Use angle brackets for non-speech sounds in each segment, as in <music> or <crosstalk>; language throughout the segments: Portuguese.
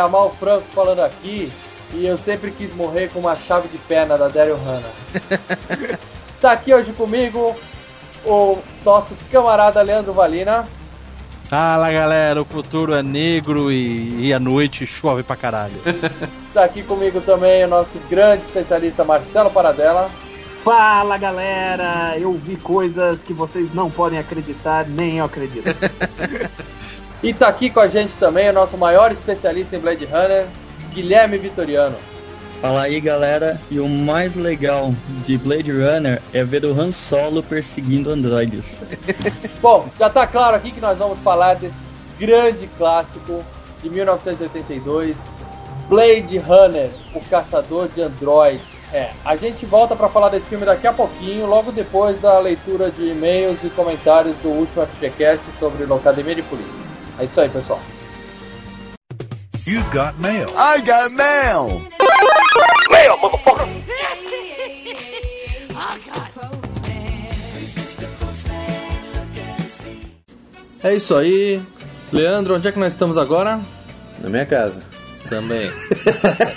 Galera, Mal Franco falando aqui. E eu sempre quis morrer com uma chave de perna da Daryl Hannah. <laughs> tá aqui hoje comigo o nosso camarada Leandro Valina. Fala galera, o futuro é negro e, e à noite chove pra caralho. <laughs> Tá aqui comigo também o nosso grande especialista Marcelo Paradela. Fala galera, eu vi coisas que vocês não podem acreditar, nem eu acredito. <laughs> E tá aqui com a gente também o nosso maior especialista em Blade Runner, Guilherme Vitoriano. Fala aí galera, e o mais legal de Blade Runner é ver o Han Solo perseguindo androides. <laughs> Bom, já tá claro aqui que nós vamos falar desse grande clássico de 1982, Blade Runner, o caçador de androids. É, a gente volta pra falar desse filme daqui a pouquinho, logo depois da leitura de e-mails e comentários do último FGCast sobre a Academia de Polícia. É isso aí, pessoal. You got mail. I got mail! É isso aí. Leandro, onde é que nós estamos agora? Na minha casa. Também.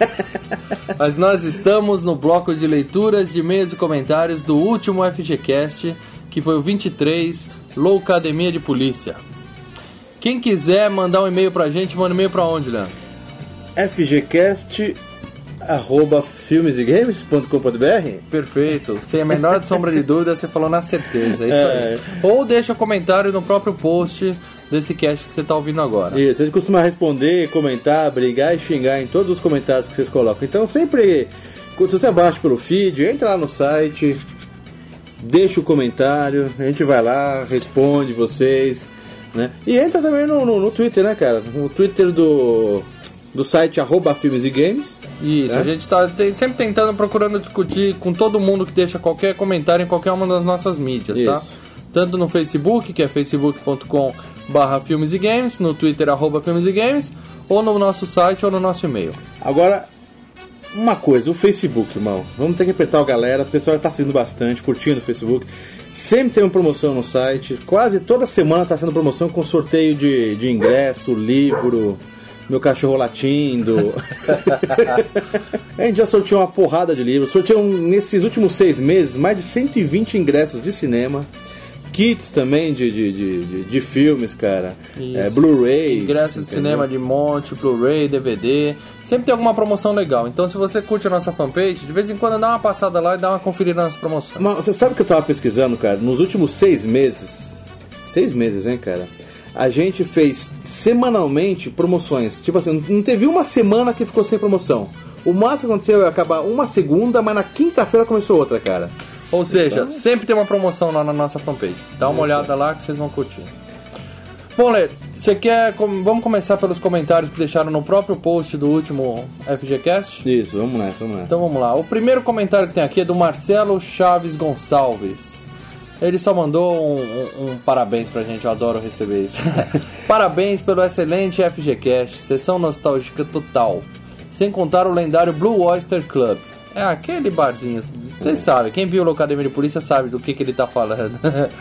<laughs> Mas nós estamos no bloco de leituras de e-mails e comentários do último FGCast, que foi o 23, Loucademia de Polícia. Quem quiser mandar um e-mail pra gente, manda um e-mail pra onde, Leandro? FGCast arroba filmesegames.com.br Perfeito. Sem a menor <laughs> sombra de dúvida, você falou na certeza. É isso É. aí. Ou deixa um comentário no próprio post desse cast que você tá ouvindo agora. Isso, a gente costuma responder, comentar, brigar e xingar em todos os comentários que vocês colocam. Então sempre, se você abaixa pelo feed, entra lá no site, deixa o comentário, a gente vai lá, responde vocês, né? E entra também no, no, no Twitter, né, cara? No Twitter do, do site arroba filmes e games. Isso, É? a gente tá te- sempre tentando, procurando discutir com todo mundo que deixa qualquer comentário em qualquer uma das nossas mídias, tá? Isso. Tanto no Facebook, que é facebook.com barra filmes e games, no Twitter, arroba filmes e games, ou no nosso site ou no nosso e-mail. Agora, uma coisa, o Facebook, irmão. Vamos ter que apertar o galera. O pessoal tá seguindo bastante, curtindo o Facebook. Sempre tem uma promoção no site. Quase toda semana tá sendo promoção com sorteio de, de ingresso, livro, meu cachorro latindo. <laughs> a gente já sorteou uma porrada de livros. Sorteou nesses últimos seis meses mais de 120 ingressos de cinema. Kits também de, de, de, de- filmes, cara. É. Blu-ray. Ingresso de cinema de monte, Blu-ray, DVD. Sempre tem alguma promoção legal. Então, se você curte a nossa fanpage, de vez em quando dá uma passada lá e dá uma conferida nas promoções. Mas você sabe o que eu tava pesquisando, cara? Nos últimos seis meses. Seis meses, hein, cara? A gente fez semanalmente promoções. Tipo assim, não teve uma semana que ficou sem promoção. O máximo que aconteceu é acabar uma segunda, mas na quinta-feira começou outra, cara. Ou seja, sempre tem uma promoção lá na nossa fanpage. Dá uma olhada lá que vocês vão curtir. Bom, Lê, você quer. Vamos começar pelos comentários que deixaram no próprio post do último FGCast? Isso, vamos nessa, vamos nessa. Então vamos lá. O primeiro comentário que tem aqui é do Marcelo Chaves Gonçalves. Ele só mandou um, um- um parabéns pra gente, eu adoro receber isso. <laughs> parabéns pelo excelente FGCast, sessão nostálgica total. Sem contar o lendário Blue Oyster Club. É aquele barzinho, vocês sabem, quem viu o Locademia de Polícia sabe do que, que ele tá falando. <laughs>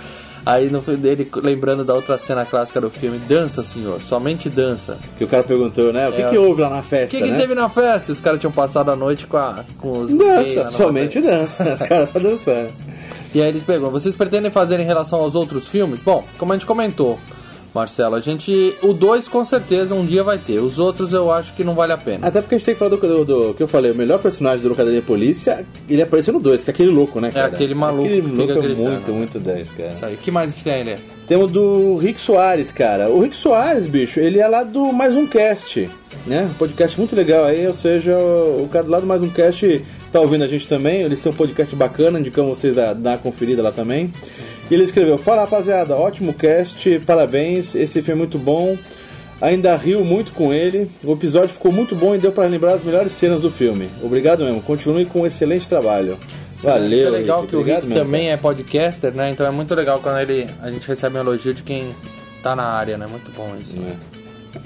Aí no dele, lembrando da outra cena clássica do filme, dança, senhor, somente dança. Que o cara perguntou, né? O que, É, que o- houve lá na O festa, que, que né? teve na festa? Os caras tinham passado a noite com, a, com os. Dança, somente bateria. dança. Os caras só dançando. E aí eles perguntam: vocês pretendem fazer em relação aos outros filmes? Bom, como a gente comentou, Marcelo. A gente. O 2 com certeza um dia vai ter. Os outros eu acho que não vale a pena. Até porque a gente tem que falar do, do, do que eu falei, o melhor personagem do Locademia Polícia, ele apareceu no 2, que é aquele louco, né, cara? aquele maluco Aquele que louco é muito, muito 10, cara. Isso aí. O que mais a gente tem Lê? Temos do Rick Soares, cara. O Rick Soares, bicho, ele é lá do Mais Um Cast, né? Um podcast muito legal aí, ou seja, o cara lá do Mais Um Cast tá ouvindo a gente também. Eles têm um podcast bacana, indicamos vocês a dar uma conferida lá também. E ele escreveu: Fala rapaziada, ótimo cast, parabéns, esse filme é muito bom. Ainda riu muito com ele. O episódio ficou muito bom e deu para lembrar as melhores cenas do filme. Obrigado mesmo. Continue com um excelente trabalho. Valeu. Isso é legal Rick. que o Obrigado Rick mesmo, também cara. é podcaster, né? Então é muito legal quando ele, a gente recebe um elogio de quem tá na área, né? Muito bom isso. É.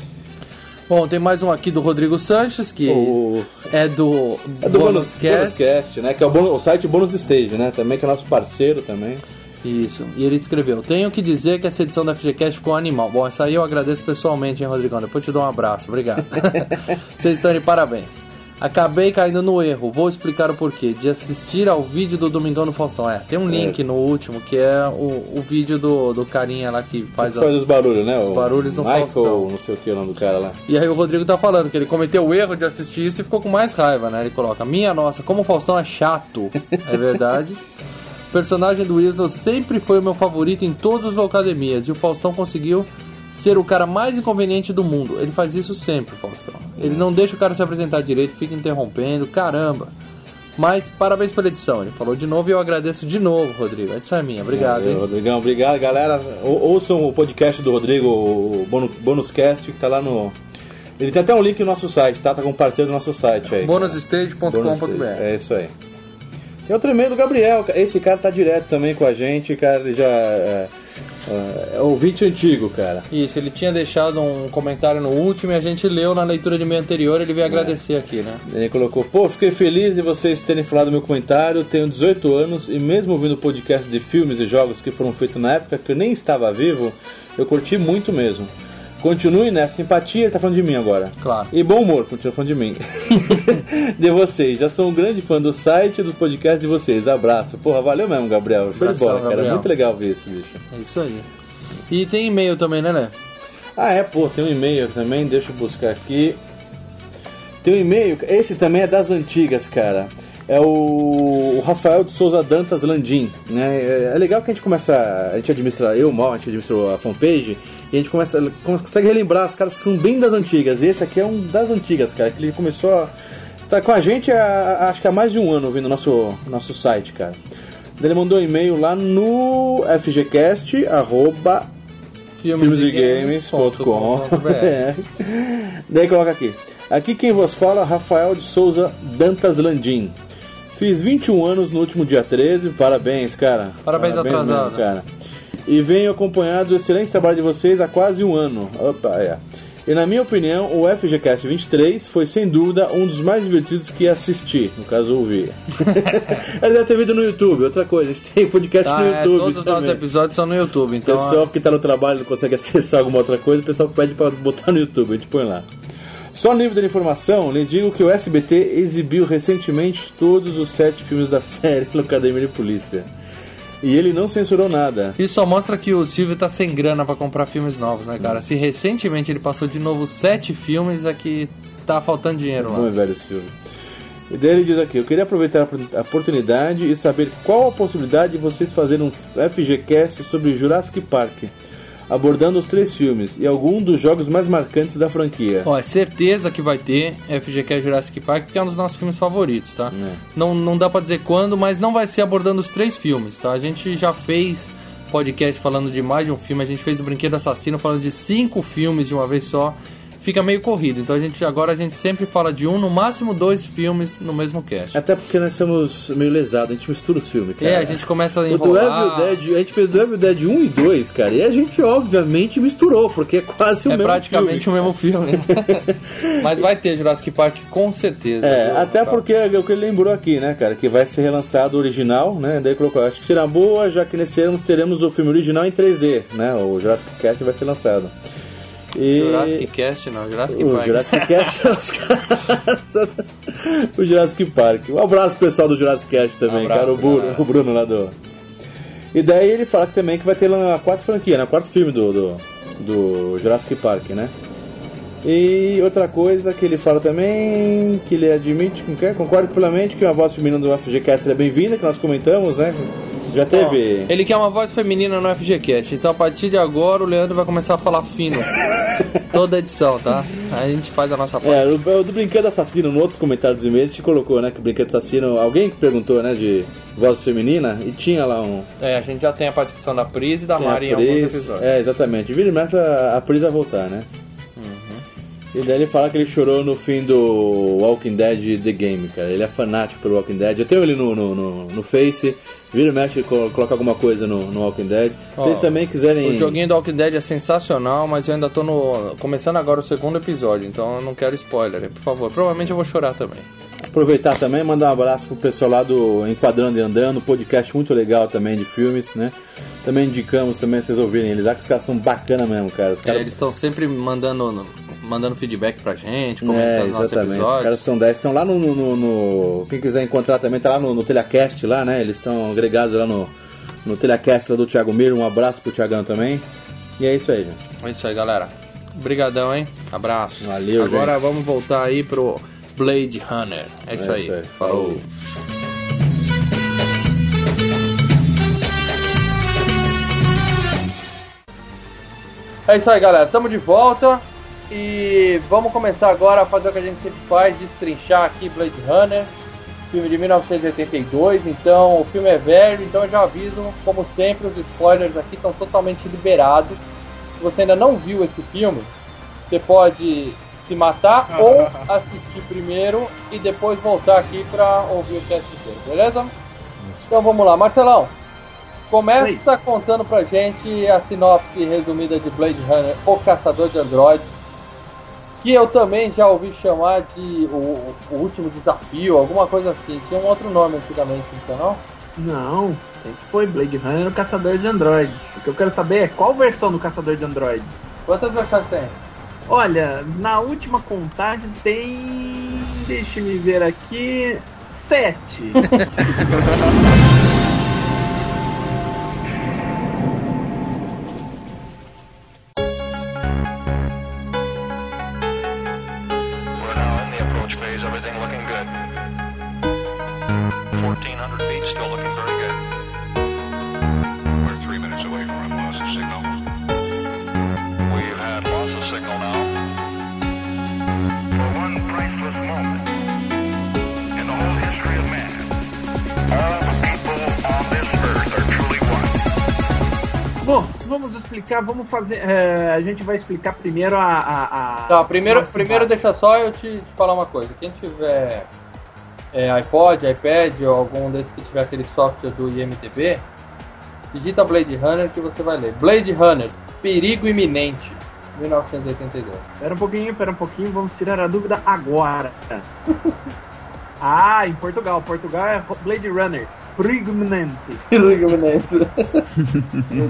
Bom, tem mais um aqui do Rodrigo Sanches, que O- é do, É do Bonus Bonus, Cast. Bonus Cast, né? Que é o, bônus- o site Bonus Stage, né? Também que é nosso parceiro também. Isso. E ele escreveu: Tenho que dizer que essa edição da FGCast ficou animal. Bom, essa aí eu agradeço pessoalmente, hein, Rodrigão? Depois te dou um abraço. Obrigado. <laughs> Vocês estão de parabéns. Acabei caindo no erro, vou explicar o porquê. De assistir ao vídeo do Domingão no Faustão. É, tem um link É. no último que é o, o vídeo do, do carinha lá que faz Faz, a. os barulhos, né? os O barulhos no Michael, Faustão. não sei o que, o nome do cara lá. E aí o Rodrigo tá falando que ele cometeu o erro de assistir isso e ficou com mais raiva, né? Ele coloca, minha nossa, como o Faustão é chato. <laughs> É verdade. O personagem do Wisdom sempre foi o meu favorito em todos os Locademias e o Faustão conseguiu ser o cara mais inconveniente do mundo. Ele faz isso sempre, Faustão. Ele não deixa o cara se apresentar direito, fica interrompendo, caramba. Mas parabéns pela edição, ele falou de novo e eu agradeço de novo, Rodrigo. A edição é minha, obrigado, Valeu, hein? Rodrigão, obrigado, galera. Ou- ouçam o podcast do Rodrigo, o Bono- Bonus Cast, que tá lá no. Ele tem até um link no nosso site, tá? Tá com um parceiro do nosso site aí. Bonus bonusstage.com.br Stage, É isso aí. Tem outro e-mail do Gabriel. Esse cara tá direto também com a gente, cara. Ele já é, é, é ouvinte antigo, cara. Isso, ele tinha deixado um comentário no último e a gente leu na leitura de meio anterior, ele veio agradecer aqui, né? Ele colocou, pô, fiquei feliz de vocês terem falado meu comentário. Tenho 18 anos e mesmo ouvindo podcast de filmes e jogos que foram feitos na época que eu nem estava vivo, eu curti muito mesmo. Continue nessa simpatia, ele tá falando de mim agora. Claro. E bom humor, continua falando de mim. <laughs> de vocês. Já sou um grande fã do site e dos podcasts de vocês. Abraço. Porra, valeu mesmo, Gabriel. Show de bola, cara. Muito legal ver isso, bicho. É isso aí. E tem e-mail também, né, Né? Ah, é, pô, tem um e-mail também, deixa eu buscar aqui. Tem um e-mail, esse também é das antigas, cara. É o, Rafael de Souza Dantas Landim, né? É, é legal que a gente começa, a gente administra, eu, mal, a gente administra a fanpage, e a gente começa, consegue relembrar os caras que são bem das antigas. E esse aqui é um das antigas, cara, que ele começou a, tá com a gente há, acho que há mais de um ano ouvindo nosso nosso site, cara. Ele mandou um e-mail lá no fgcast, arroba filmesdegames.com. <laughs> É. Daí coloca aqui. Aqui quem vos fala, Rafael de Souza Dantas Landim. Fiz 21 anos no último dia 13, parabéns, cara. Parabéns atrasado. mesmo, cara. E venho acompanhando o excelente trabalho de vocês há quase um ano. Opa, é. E na minha opinião, o FGCast 23 foi sem dúvida um dos mais divertidos que assisti, no caso ouvi. <laughs> Ele deve ter vídeo no YouTube, outra coisa, a gente tem podcast Tá, no é, YouTube. todos os nossos episódios são no YouTube, O então. pessoal que tá no trabalho não consegue <laughs> acessar alguma outra coisa, o pessoal pede pra botar no YouTube, a gente põe lá. Só nível de informação, lhe digo que o SBT exibiu recentemente todos os sete filmes da <laughs> série no Academia de Polícia. E ele não censurou nada. Isso só mostra que o Silvio tá sem grana pra comprar filmes novos, né, cara? Se recentemente ele passou de novo sete filmes, é que tá faltando dinheiro lá. velho Silvio. E daí ele diz aqui, eu queria aproveitar a oportunidade e saber qual a possibilidade de vocês fazerem um FGCast sobre Jurassic Park, abordando os três filmes e algum dos jogos mais marcantes da franquia. Ó, é certeza que vai ter FGQ Jurassic Park, porque é um dos nossos filmes favoritos, tá? É. Não, não dá pra dizer quando, mas não vai ser abordando os três filmes, tá? A gente já fez podcast falando de mais de um filme, a gente fez o Brinquedo Assassino falando de cinco filmes de uma vez só. Fica meio corrido, então a gente agora a gente sempre fala de um, no máximo dois filmes no mesmo cast. Até porque nós somos meio lesados, a gente mistura os filmes, cara. É, a gente começa a O do Evil enrolar. Dead, a gente fez do Evil Dead 1 e 2, cara, e a gente obviamente misturou, porque é quase o É mesmo praticamente filme. o mesmo filme. <laughs> Mas vai ter Jurassic Park com certeza. É, viu, até porque é o que ele lembrou aqui, né, cara, que vai ser relançado o original, né, daí colocou, acho que será boa, já que nesse ano teremos o filme original em 3D, né, o Jurassic Cast vai ser lançado. E... Jurassic Cast não, Jurassic o Park. Jurassic Cast, <laughs> os caras- o Jurassic Park. Um abraço pro pessoal do Jurassic Cast também, Um abraço, cara, o Bruno, o Bruno lá do... E daí ele fala que também que vai ter lá a quarta franquia, né, o quarto filme do, do, do Jurassic Park, né? E outra coisa que ele fala também, que ele admite, que- concorda plenamente que uma voz feminina do FGCast é bem-vinda, que nós comentamos, né? Já teve. Ele quer uma voz feminina no FGCast, então a partir de agora o Leandro vai começar a falar fino. <laughs> Toda edição, tá? Aí a gente faz a nossa parte. É, o, do Brinquedo Assassino, no outros comentários dos e-mails, te colocou, né? Que o Brinquedo Assassino, alguém que perguntou, né? De voz feminina, e tinha lá um. É, a gente já tem a participação da Pris e da Tem a Mari em alguns episódios. É, exatamente. Vira e mexe a, a Pris vai voltar, né? Uhum. E daí ele fala que ele chorou no fim do Walking Dead The Game, cara. Ele é fanático pelo Walking Dead. Eu tenho ele no, no, no, no Face. Vira e mexe, colo- coloca alguma coisa no, no Walking Dead. Se vocês também quiserem. O joguinho do Walking Dead é sensacional, mas eu ainda tô no. começando agora o segundo episódio, então eu não quero spoiler, por favor. Provavelmente eu vou chorar também. Aproveitar também, mandar um abraço pro pessoal lá do Enquadrando e Andando, podcast muito legal também de filmes, né? Também indicamos também vocês ouvirem eles lá, que os caras são bacana mesmo, cara. Os É, eles estão sempre mandando, mandando feedback pra gente, É, comentando nossos exatamente. Os episódios. caras são 10. Estão lá no, no- no- no- Quem quiser encontrar também, tá lá no, no Telecast lá, né? Eles estão agregados lá no, no Telecast lá do Thiago Miro. Um abraço pro Thiagão também. E é isso aí, gente. É isso aí, galera. Obrigadão, hein? Abraço. Valeu, Agora gente. vamos voltar aí pro Blade Runner. É isso, É aí. isso aí. Falou. Falou. É isso aí, galera. Estamos de volta e vamos começar agora a fazer o que a gente sempre faz, destrinchar aqui Blade Runner, filme de 1982. Então, o filme é velho, então eu já aviso, como sempre, os spoilers aqui estão totalmente liberados. Se você ainda não viu esse filme, você pode se matar <laughs> ou assistir primeiro e depois voltar aqui para ouvir o cast inteiro, beleza? Então vamos lá, Marcelão. Começa contando pra gente a sinopse resumida de Blade Runner, O Caçador de Androids, que eu também já ouvi chamar de o, o Último Desafio, alguma coisa assim. Tinha um outro nome antigamente, então não? Não, sempre foi Blade Runner o Caçador de Androids. O que eu quero saber é qual versão do Caçador de Androids. Quantas versões tem? Olha, na última contagem tem. Deixa me ver aqui. Sete. <laughs> explicar, vamos fazer. é, a gente vai explicar primeiro a. a, a Tá, primeiro, primeiro deixa só eu te, te falar uma coisa. Quem tiver é, iPod, iPad ou algum desses que tiver aquele software do IMDB, digita Blade Runner que você vai ler. Blade Runner, Perigo Iminente, 1982. Espera um pouquinho, espera um pouquinho, vamos tirar a dúvida agora. <laughs> ah, em Portugal. Portugal é Blade Runner. Pregnante. Perigo Iminente.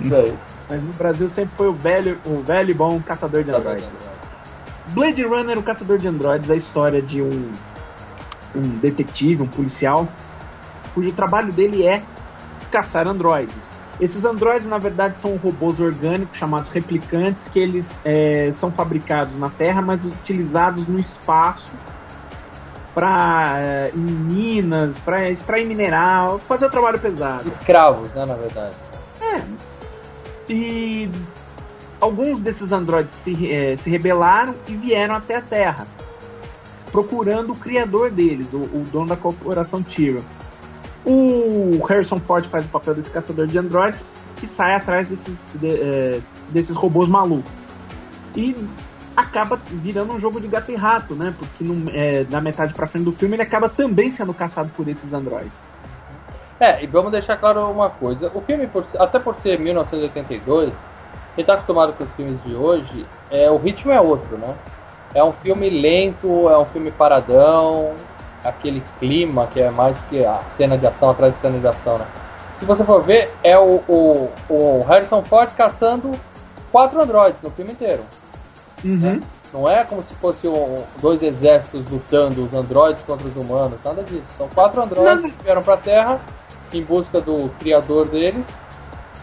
Isso aí. <laughs> Mas no Brasil sempre foi o velho, o velho e bom caçador de androides. Blade Runner, o caçador de androides, é a história de um, um detetive, um policial, cujo trabalho dele é caçar androides. Esses androides, na verdade, são robôs orgânicos chamados replicantes, que eles é, são fabricados na Terra, mas utilizados no espaço para em minas, para extrair mineral, fazer o trabalho pesado. Escravos, né, na verdade. E alguns desses androides se, eh, se rebelaram e vieram até a Terra, procurando o criador deles, o, o dono da corporação Tyrion. O Harrison Ford faz o papel desse caçador de androides que sai atrás desses, de- eh, desses robôs malucos. E acaba virando um jogo de gato e rato, né? Porque no, eh, da metade pra frente do filme ele acaba também sendo caçado por esses androides. É, e vamos deixar claro uma coisa. O filme, por até por ser 1982, quem tá acostumado com os filmes de hoje, é, o ritmo é outro, né? É um filme lento, é um filme paradão, aquele clima que é mais que a cena de ação atrás de cena de ação, né? Se você for ver, é o, o, o Harrison Ford caçando quatro androides no filme inteiro. Uhum. Não é como se fosse um- dois exércitos lutando, os androides contra os humanos, nada disso. São quatro androides Não. que vieram pra Terra em busca do criador deles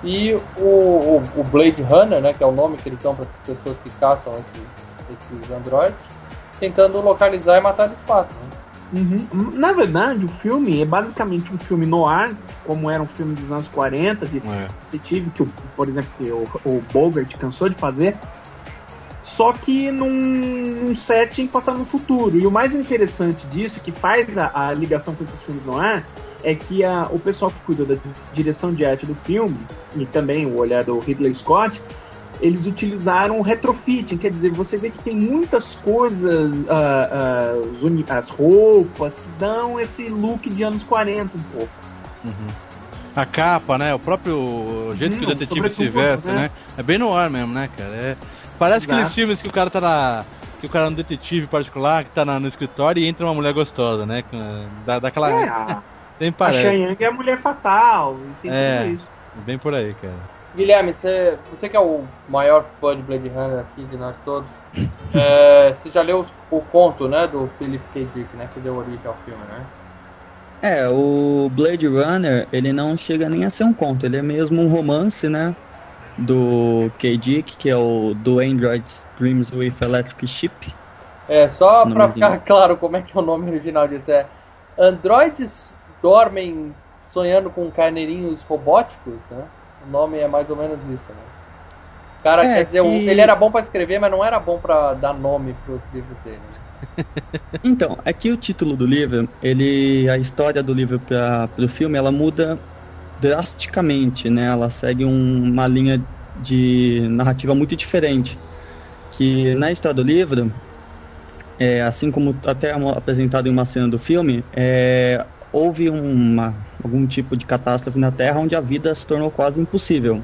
E o, o, o Blade Runner, né, que é o nome que eles dão para as pessoas que caçam esses, esses androides, tentando localizar e matar eles quatro. Né? Uhum. Na verdade, o filme é basicamente um filme noir, como era um filme dos anos 40, de É. detetive, que, por exemplo, que o, o Bogart cansou de fazer, só que num, num setting passado no futuro. E o mais interessante disso, que faz a, a ligação com esses filmes noir, é que a, o pessoal que cuida da direção de arte do filme, e também o olhar do Ridley Scott, eles utilizaram o retrofitting, quer dizer, você vê que tem muitas coisas, os uni- as roupas, que dão esse look de anos 40 um pouco. A capa, né? O próprio jeito que o detetive se veste, né? né? É bem no ar mesmo, né, cara? É... Parece aqueles filmes que o cara tá na. Que o cara é um detetive particular, que tá na- no escritório e entra uma mulher gostosa, né? Dá, dá aquela. É, a, a parece. Cheyenne é a mulher fatal, e tem É. tudo isso. Bem por aí, cara. Guilherme, você, você que é o maior fã de Blade Runner aqui de nós todos, <laughs> é, você já leu os- o conto, né, do Philip K. Dick, né, que deu origem ao filme, né? É, o Blade Runner, ele não chega nem a ser um conto, ele é mesmo um romance, né? Do K. Dick, que é o do Android's Dreams with Electric Ship. É, só pra ficar <laughs> claro como é que é o nome original disso, é Androides dormem sonhando com carneirinhos robóticos, né? O nome é mais ou menos isso, né? O Cara, É, quer dizer, que- ele era bom pra escrever, mas não era bom pra dar nome pros livros dele, né? <laughs> Então, aqui o título do livro, ele, a história do livro para o filme, ela muda drasticamente, né? Ela segue um- uma linha de narrativa muito diferente. Que na história do livro, é, assim como até apresentado em uma cena do filme, é, houve uma, algum tipo de catástrofe na Terra onde a vida se tornou quase impossível.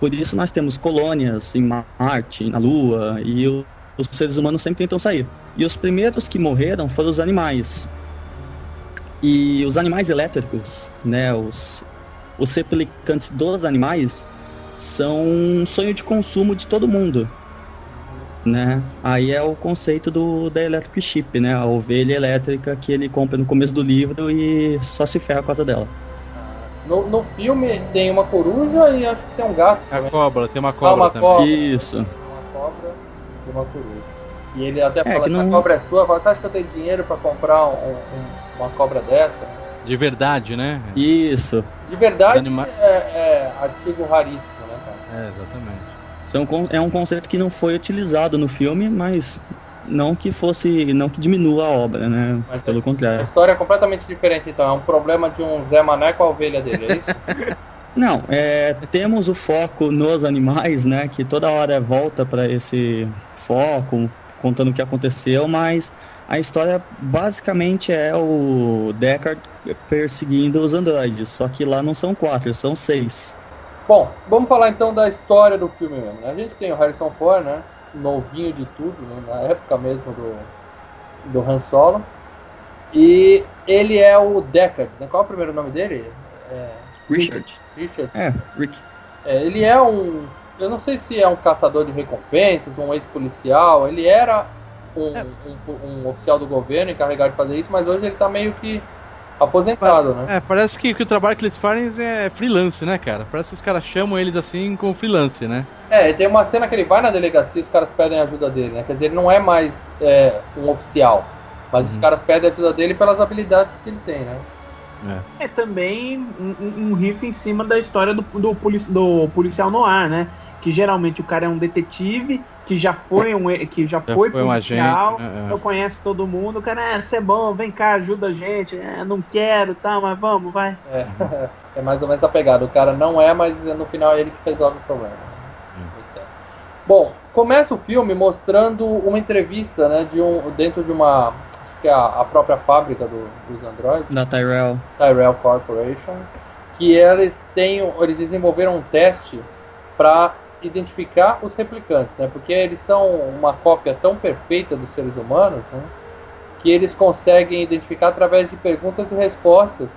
Por isso nós temos colônias em Marte, na Lua, e os seres humanos sempre tentam sair. E os primeiros que morreram foram os animais. E os animais elétricos, né, os, os replicantes dos animais, são um sonho de consumo de todo mundo. Né? Aí é o conceito do, da Electric Chip, né? A ovelha elétrica que ele compra no começo do livro e só se ferra por causa dela. No, no filme tem uma coruja e acho que tem um gato. A também. cobra, tem uma Ah, cobra uma também. cobra. Isso. Uma cobra e uma coruja. E ele até fala que que não- a cobra é sua, fala, você acha que eu tenho dinheiro pra comprar um- um- uma cobra dessa? De verdade, né? Isso. De verdade, Anima- é, é artigo raríssimo, né, cara? É, exatamente. São é um conceito que não foi utilizado no filme, mas não que fosse, não que diminua a obra, né? Mas Pelo A contrário. história é completamente diferente, então. É um problema de um Zé Mané com a ovelha dele, é isso? <laughs> Não, é, temos o foco nos animais, né? Que toda hora volta para esse foco, contando o que aconteceu, mas a história basicamente é o Deckard perseguindo os androides, só que lá não são quatro, são seis. Bom, vamos falar então da história do filme mesmo. né? A gente tem o Harrison Ford, né? Novinho de tudo, né? na época mesmo do, do Han Solo. E ele é o Deckard, né? Qual é o primeiro nome dele? É, Richard. Richard. É, Rick. É, ele é um. Eu não sei se é um caçador de recompensas, um ex-policial. Ele era um, um- um oficial do governo encarregado de fazer isso, mas hoje ele tá meio que aposentado, né? É, parece que, que o trabalho que eles fazem é freelance, né, cara? Parece que os caras chamam eles assim como freelance, né? É, tem uma cena que ele vai na delegacia e os caras pedem ajuda dele, né? Quer dizer, ele não é mais é, um oficial, mas Uhum. os caras pedem ajuda dele pelas habilidades que ele tem, né? É também um, um- um riff em cima da história do, do, polici- do policial noir, né? Que geralmente o cara é um detetive que já foi um que já, Já foi, foi um policial, agente, é, é. eu conheço todo mundo, o cara, é, você é bom, vem cá, ajuda a gente, é, não quero, tá, mas vamos, vai. É, <laughs> é mais ou menos a pegada. O cara não é, mas no final é ele que resolve o problema. É. Bom, começa o filme mostrando uma entrevista, né, de um dentro de uma acho que é a, a própria fábrica do- dos androides. Da Tyrell. Tyrell Corporation, que eles têm, eles desenvolveram um teste para identificar os replicantes, né? Porque eles são uma cópia tão perfeita dos seres humanos, né? Que eles conseguem identificar através de perguntas e respostas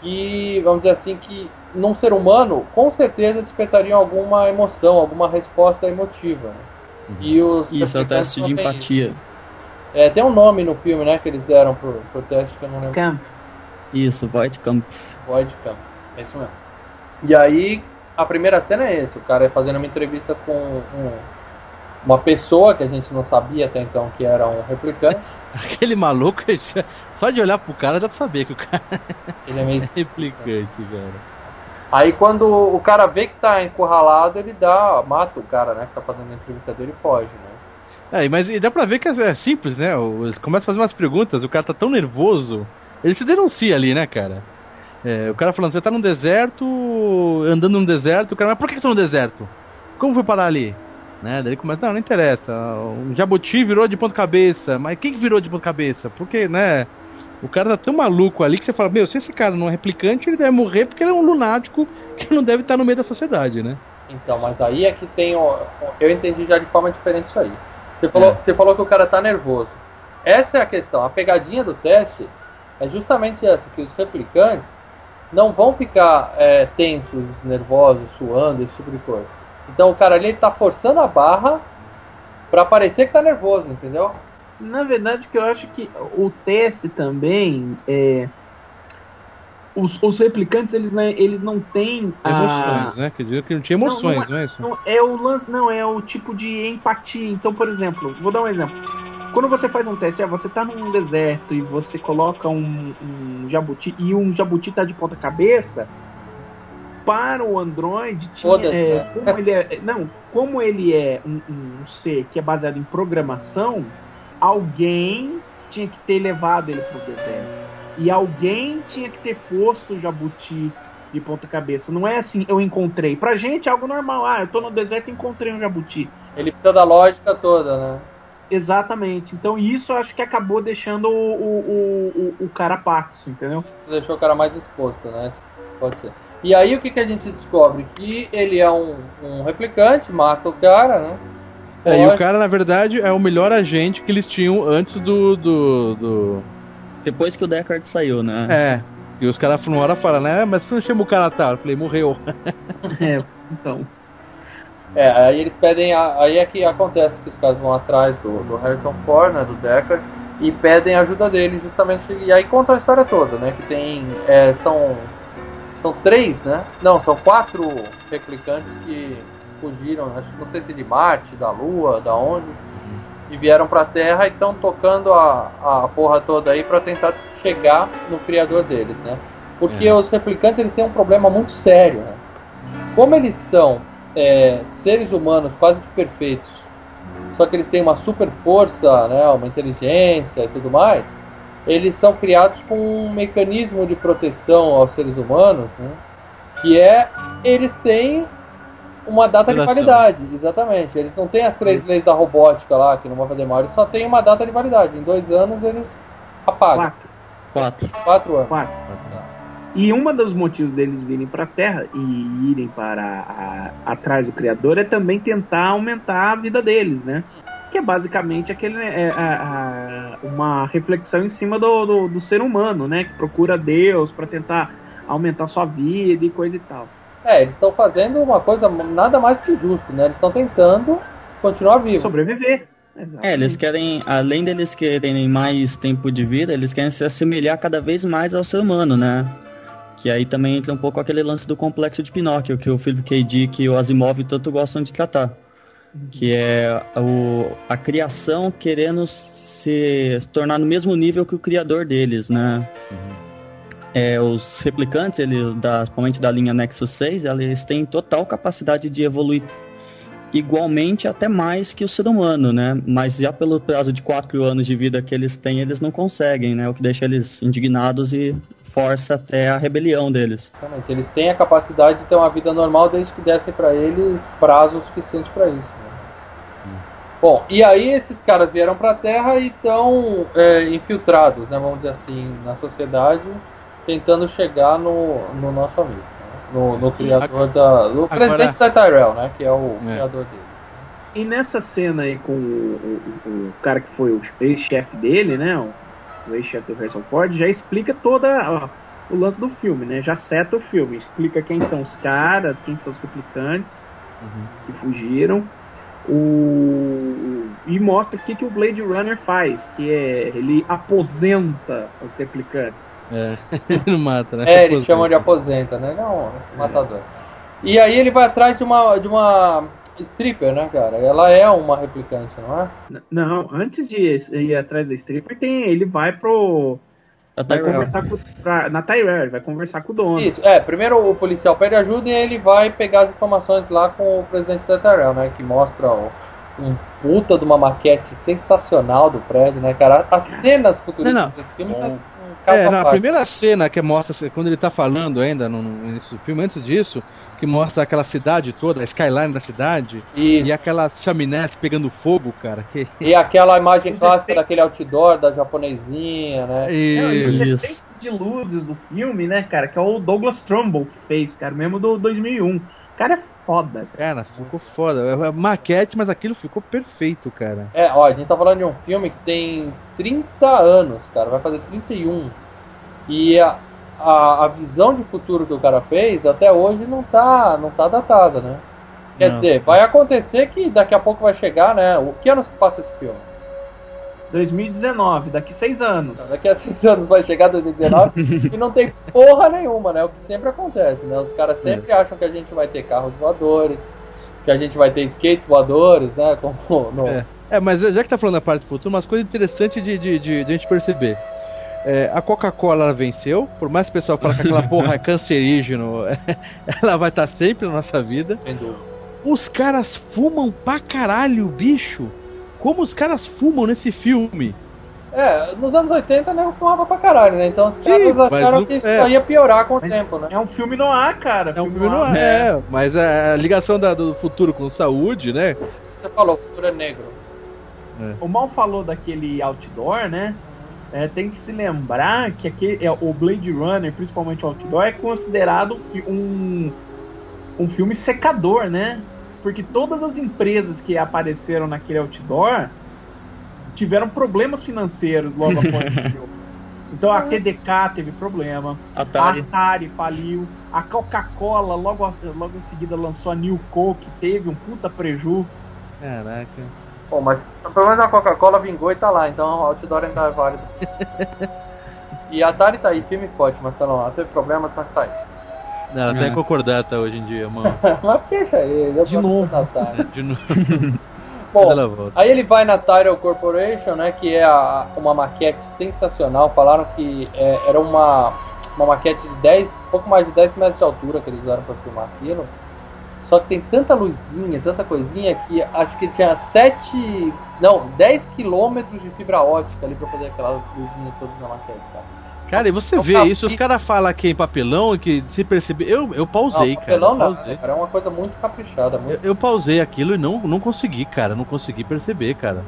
que, vamos dizer assim, que num ser humano com certeza despertariam alguma emoção, alguma resposta emotiva. né? E os Isso, é o teste de isso. empatia. É, tem um nome no filme, né, que eles deram pro, pro teste que eu não lembro. Camp. Isso, Voight Kampf. Void Camp. É isso mesmo. E aí, a primeira cena é esse, o cara fazendo uma entrevista com um- uma pessoa que a gente não sabia até então que era um replicante. <laughs> Aquele maluco, só de olhar pro cara dá pra saber que o cara Ele é meio <laughs> é replicante, cara. Aí quando o cara vê que tá encurralado, ele dá, mata o cara, né, que tá fazendo a entrevista dele e foge, né? É, mas dá pra ver que é, é simples, né? Eles começam a fazer umas perguntas, o cara tá tão nervoso, ele se denuncia ali, né, cara? É, o cara falando, você tá num deserto, andando num deserto, o cara, mas por que eu tô no deserto? Como foi parar ali? Né? Daí começa, não, não interessa, um jabuti virou de ponta cabeça, mas quem que virou de ponta cabeça? Porque, né? O cara tá tão maluco ali que você fala, meu, se esse cara não é replicante, ele deve morrer porque ele é um lunático que não deve estar no meio da sociedade, né? Então, mas aí é que tem. o- Eu entendi já de forma diferente isso aí. Você falou, É. você falou que o cara tá nervoso. Essa é a questão. A pegadinha do teste é justamente essa: que os replicantes não vão ficar é, tensos, nervosos, suando, esse tipo de coisa. Então o cara ali ele tá forçando a barra pra parecer que tá nervoso, entendeu? Na verdade, que eu acho que o teste também é. Os, os replicantes, eles, né, eles não têm. a- Emoções, né? Quer dizer que não tinha emoções, Não, não, é isso? Não, é o lance, não, é o tipo de empatia. Então, por exemplo, vou dar um exemplo. Quando você faz um teste, ah, você tá num deserto e você coloca um, um jabuti e um jabuti tá de ponta cabeça, para o Android tinha, é, né? como ele é, não, como ele é um, um ser que é baseado em programação, alguém tinha que ter levado ele pro deserto. E alguém tinha que ter posto o jabuti de ponta cabeça. Não é assim, eu encontrei. Pra gente é algo normal. Ah, eu tô no deserto e encontrei um jabuti. Ele precisa da lógica toda, né? Exatamente. Então isso eu acho que acabou deixando o, o, o, o cara paxo, entendeu? Isso deixou o cara mais exposto, né? Pode ser. E aí o que, que a gente descobre? Que ele é um, um replicante, mata o cara, né? É, e o cara, na verdade, é o melhor agente que eles tinham antes do. do, do... Depois que o Deckard saiu, né? É. E os caras uma hora falam, né? Mas você não chama o cara tal? Eu falei, morreu. <laughs> É, então. É, aí eles pedem. A, aí é que acontece que os caras vão atrás do, do Harrison Ford, né, do Deckard, e pedem ajuda dele justamente. E aí contam a história toda, né? Que tem. é, são. São três, né? Não, são quatro replicantes que fugiram, acho que não sei se de Marte, da Lua, da onde, e vieram pra Terra e estão tocando a, a porra toda aí pra tentar chegar no criador deles, né? Porque É. os replicantes eles têm um problema muito sério, né? Como eles são é, seres humanos quase que perfeitos, só que eles têm uma super força, né, uma inteligência e tudo mais, eles são criados com um mecanismo de proteção aos seres humanos, né, que é eles têm uma data de validade, exatamente. Eles não têm as três leis da robótica lá, que não vai fazer mal, eles só têm uma data de validade. Em dois anos eles apagam. Quatro. Quatro. Quatro anos. Quatro. E um dos motivos deles virem para a Terra e irem para a- atrás do Criador é também tentar aumentar a vida deles, né? Que é basicamente aquele, é, a- a- uma reflexão em cima do, do, do ser humano, né? Que procura Deus para tentar aumentar sua vida e coisa e tal. É, eles estão fazendo uma coisa nada mais que justo, né? Eles estão tentando continuar vivos. Sobreviver. É, eles querem, além deles quererem mais tempo de vida, eles querem se assemelhar cada vez mais ao ser humano, né? Que aí também entra um pouco aquele lance do complexo de Pinóquio, que o Philip K. Dick e o Asimov tanto gostam de tratar. Que é o, a criação querendo se tornar no mesmo nível que o criador deles, né? É, os replicantes, eles, da, principalmente da linha Nexus 6, eles têm total capacidade de evoluir igualmente até mais que o ser humano, né? Mas já pelo prazo de quatro anos de vida que eles têm, eles não conseguem, né? O que deixa eles indignados e força até a rebelião deles. Exatamente. Eles têm a capacidade de ter uma vida normal desde que dessem pra eles prazo suficiente pra isso. né? Bom, e aí esses caras vieram pra Terra e estão é, infiltrados, né, vamos dizer assim, na sociedade, tentando chegar no, no nosso amigo, né? no, no criador da. no Agora- presidente da Tyrell, né? Que é o É. criador deles. E nessa cena aí com o, o- o cara que foi o ex-chefe dele, né? O, o ex-chefe do Harrison Ford, já explica toda ó, o lance do filme, né? Já seta o filme, explica quem são os caras, quem são os replicantes que fugiram. O, e mostra o que, que o Blade Runner faz, que é ele aposenta os replicantes. É, <laughs> ele não mata, né? É, eles chamam de aposenta, né? Não, matador. E aí ele vai atrás de uma, de uma stripper, né, cara? Ela é uma replicante, não é? N- Não, antes de ir atrás da stripper, tem, ele vai pro. A Vai Tyrell. conversar com, pra, na Tyrell, ele vai conversar com o dono. Isso, é, primeiro o policial pede ajuda e ele vai pegar as informações lá com o presidente da Tyrell, né? Que mostra o- um puta de uma maquete sensacional do prédio, né, cara? As cenas futuristas Não, não. desse filme são É, na parte. primeira cena que mostra, quando ele tá falando ainda no, no início do filme, antes disso, que mostra aquela cidade toda, a skyline da cidade, Isso. e aquelas chaminés pegando fogo, cara. Que... E aquela imagem clássica daquele outdoor da japonesinha, né? E os Isso. de luzes do filme, né, cara? Que é o Douglas Trumbull que fez, cara, mesmo do 2001. O cara é foda, cara. Cara, ficou foda. É maquete, mas aquilo ficou perfeito, cara. É, ó, a gente tá falando de um filme que tem 30 anos, cara, vai fazer 31. E a, a, a visão de futuro que o cara fez até hoje não tá, não tá datada, né? Quer Não. dizer, vai acontecer que daqui a pouco vai chegar, né? O que ano se passa esse filme? 2019, daqui seis anos. Daqui a seis anos vai chegar 2019 <laughs> e não tem porra nenhuma, né? O que sempre acontece, né? Os caras sempre acham que a gente vai ter carros voadores, que a gente vai ter skates voadores, né? Como no, É. É, mas já que tá falando da parte do futuro, umas coisas interessantes de, de, de, de a gente perceber. É, a Coca-Cola venceu, por mais que o pessoal fale que aquela porra é <laughs> cancerígeno, ela vai estar sempre na nossa vida. sem dúvida. Os caras fumam pra caralho, bicho. Como os caras fumam nesse filme? É, nos anos 80 né, eu fumava pra caralho, né? Então os caras acharam no- que isso é. só ia piorar com o Mas- tempo, né? É um filme no ar, cara. É um filme não é, é, mas a ligação da- do futuro com saúde, né? Você falou, o futuro é negro. O Mal falou daquele outdoor, né? É, tem que se lembrar que aquele, é, o Blade Runner, principalmente o outdoor, é considerado um, um filme secador, né? Porque todas as empresas que apareceram naquele outdoor tiveram problemas financeiros logo <laughs> após. Então a TDK teve problema, a Atari. Atari faliu, a Coca-Cola logo, logo em seguida lançou a New Coke, teve um puta preju. Caraca. Pô, mas pelo menos a Coca-Cola vingou e tá lá, então o outdoor ainda é válido. <laughs> e a Atari tá aí, firme e forte, Marcelo. Ela teve problemas, mas tá aí. Não, ela tá É. em concordata hoje em dia, mano. <laughs> mas fecha aí, eu <laughs> De novo. <laughs> De novo. Bom. Aí ele vai na Tyrell Corporation, né, que é a- uma maquete sensacional. Falaram que é, era uma, uma maquete de 10, pouco mais de 10 metros de altura que eles usaram para filmar aquilo. Só que tem tanta luzinha, tanta coisinha que acho que tinha 7, não, 10 quilômetros de fibra ótica ali para fazer aquelas luzinhas todas na maquete, cara. Cara, e você Eu vê isso, os caras falam que é em papelão e que se perceber. Eu, eu pausei, não, cara. papelão Eu não, pausei. cara, é uma coisa muito caprichada, Eu, muito eu pausei aquilo e não, não consegui, cara. Não consegui perceber, cara.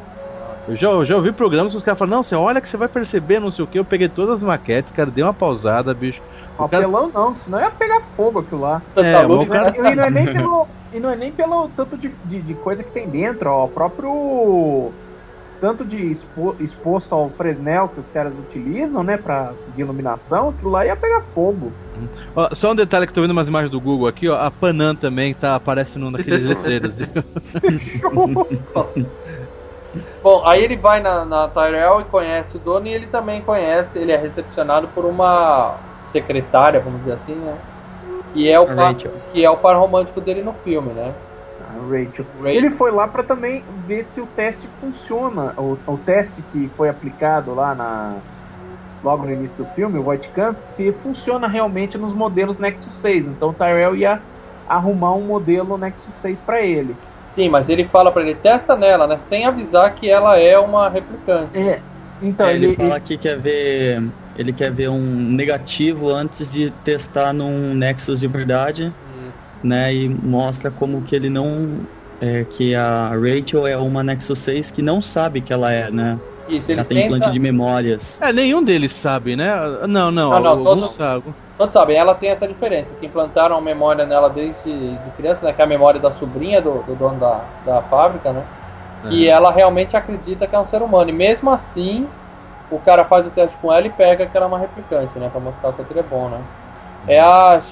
Eu já, eu já ouvi programas que os caras falam, não, você olha que você vai perceber, não sei o que. Eu peguei todas as maquetes, cara, dei uma pausada, bicho. O cara- Apelão não, senão ia pegar fogo aquilo lá. É, Tá louco, cara- né? E não é nem pelo, e não é nem pelo tanto de, de, de coisa que tem dentro, ó. O próprio tanto de expo- exposto ao Fresnel que os caras utilizam, né, pra, de iluminação, aquilo lá ia pegar fogo. Ó, só um detalhe que tô vendo umas imagens do Google aqui, ó. A Panam também tá aparecendo naqueles <laughs> letreiros. Bom, aí ele vai na, na Tyrell e conhece o dono e ele também conhece, ele é recepcionado por uma secretária, vamos dizer assim, né? Que é o, par, que é o par romântico dele no filme, né? Rachel. Rachel. Ele foi lá pra também ver se o teste funciona. O, o teste que foi aplicado lá na logo no início do filme, o White Camp, se funciona realmente nos modelos Nexus 6. Então o Tyrell ia arrumar um modelo Nexus 6 pra ele. Sim, mas ele fala pra ele, testa nela, né? Sem avisar que ela é uma replicante. É. Então É, ele, ele, fala que quer ver. Ele quer ver um negativo antes de testar num Nexus de verdade, né? E mostra como que ele não. é, que a Rachel é uma Nexus 6 que não sabe que ela é, né? Isso, ele Ela tem tenta... implante de memórias. é, nenhum deles sabe, né? Não, não, não, o- todo- não sabe. Todos sabem, ela tem essa diferença, que implantaram a memória nela desde de criança, né? Que é a memória da sobrinha do, do dono da, da fábrica, né? E ela realmente acredita que é um ser humano. E mesmo assim, o cara faz o teste com ela e pega que ela é uma replicante, né? Pra mostrar que aquilo é bom, né? É a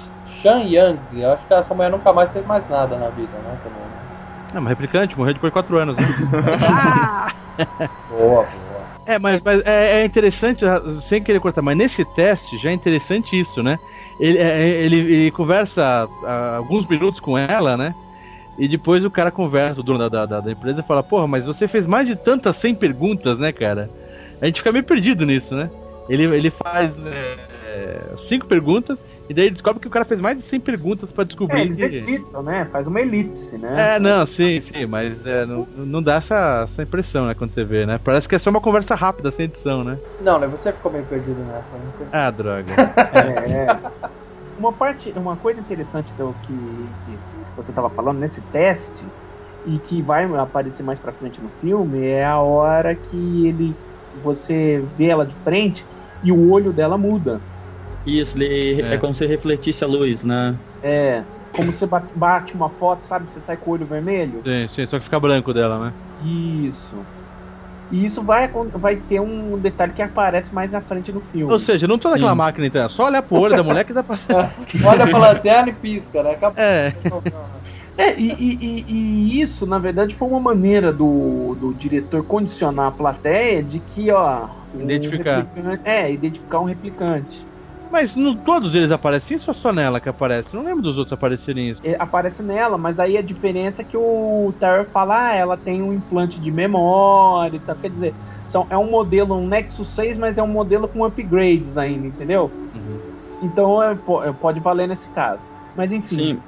Shan Yang. Eu acho que essa mulher nunca mais fez mais nada na vida, né? Também, né? É, uma replicante, morreu depois de 4 anos, né? <laughs> Boa, boa. É, mas, mas é, é interessante, sem querer cortar, mas nesse teste já é interessante isso, né? ele, é, ele, ele conversa ah, alguns minutos com ela, né? E depois o cara conversa, o dono da, da, da empresa, e fala: Porra, mas você fez mais de tantas 100 perguntas, né, cara? A gente fica meio perdido nisso, né? Ele, ele faz é, é, cinco perguntas e daí ele descobre que o cara fez mais de 100 perguntas pra É, descobrir. eles que- editam, né? Faz uma elipse, né? É, não, sim, sim, mas é, não, não dá essa, essa impressão, né, quando você vê, né? Parece que é só uma conversa rápida, sem edição, né? Não, né? Você ficou meio perdido nessa. Né? Ah, droga. <laughs> É. <laughs> Uma parte, uma coisa interessante do que, que você estava falando nesse teste e que vai aparecer mais pra frente no filme é a hora que ele você vê ela de frente e o olho dela muda. Isso, ele, É. é. como se refletisse a luz, né? É, como você bate, uma foto, sabe? Você sai com o olho vermelho. sim, sim, só que fica branco dela, né? Isso. E isso vai, vai ter um detalhe que aparece mais na frente no filme. Ou seja, não tô naquela Sim. máquina, então, é só olhar pro olho da mulher que dá pra. <laughs> Olha pra lanterna e pisca, né? Acabou. É. É, e, e- e- isso, na verdade, foi uma maneira do, do diretor condicionar a plateia de que, ó. um Identificar. replicante- É, identificar um replicante. Mas não todos eles aparecem isso ou só nela que aparece? Não lembro dos outros aparecerem isso. É, aparece nela, mas aí a diferença é que o Terry fala, ah, ela tem um implante de memória e tal. Quer dizer, são, é um modelo, um Nexus 6, mas é um modelo com upgrades ainda, entendeu? Então é, é, pode valer nesse caso. Mas enfim. Sim.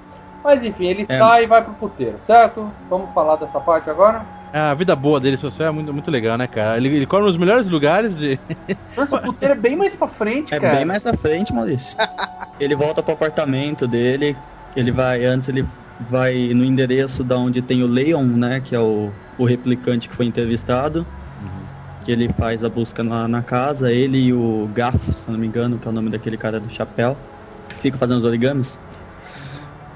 Mas enfim, ele É. sai e vai pro puteiro, certo? Vamos falar dessa parte agora? A vida boa dele social é muito, muito legal, né, cara? Ele, ele come nos melhores lugares de. <laughs> Nossa, o puteiro é bem mais pra frente, É cara. bem mais à frente, Maurício. ele volta pro apartamento dele. Ele vai, antes ele vai no endereço da onde tem o Leon, né? Que é o, o replicante que foi entrevistado. Que ele faz a busca na, na casa. Ele e o Gaff, se eu não me engano, que é o nome daquele cara do chapéu. que Fica fazendo os origamis.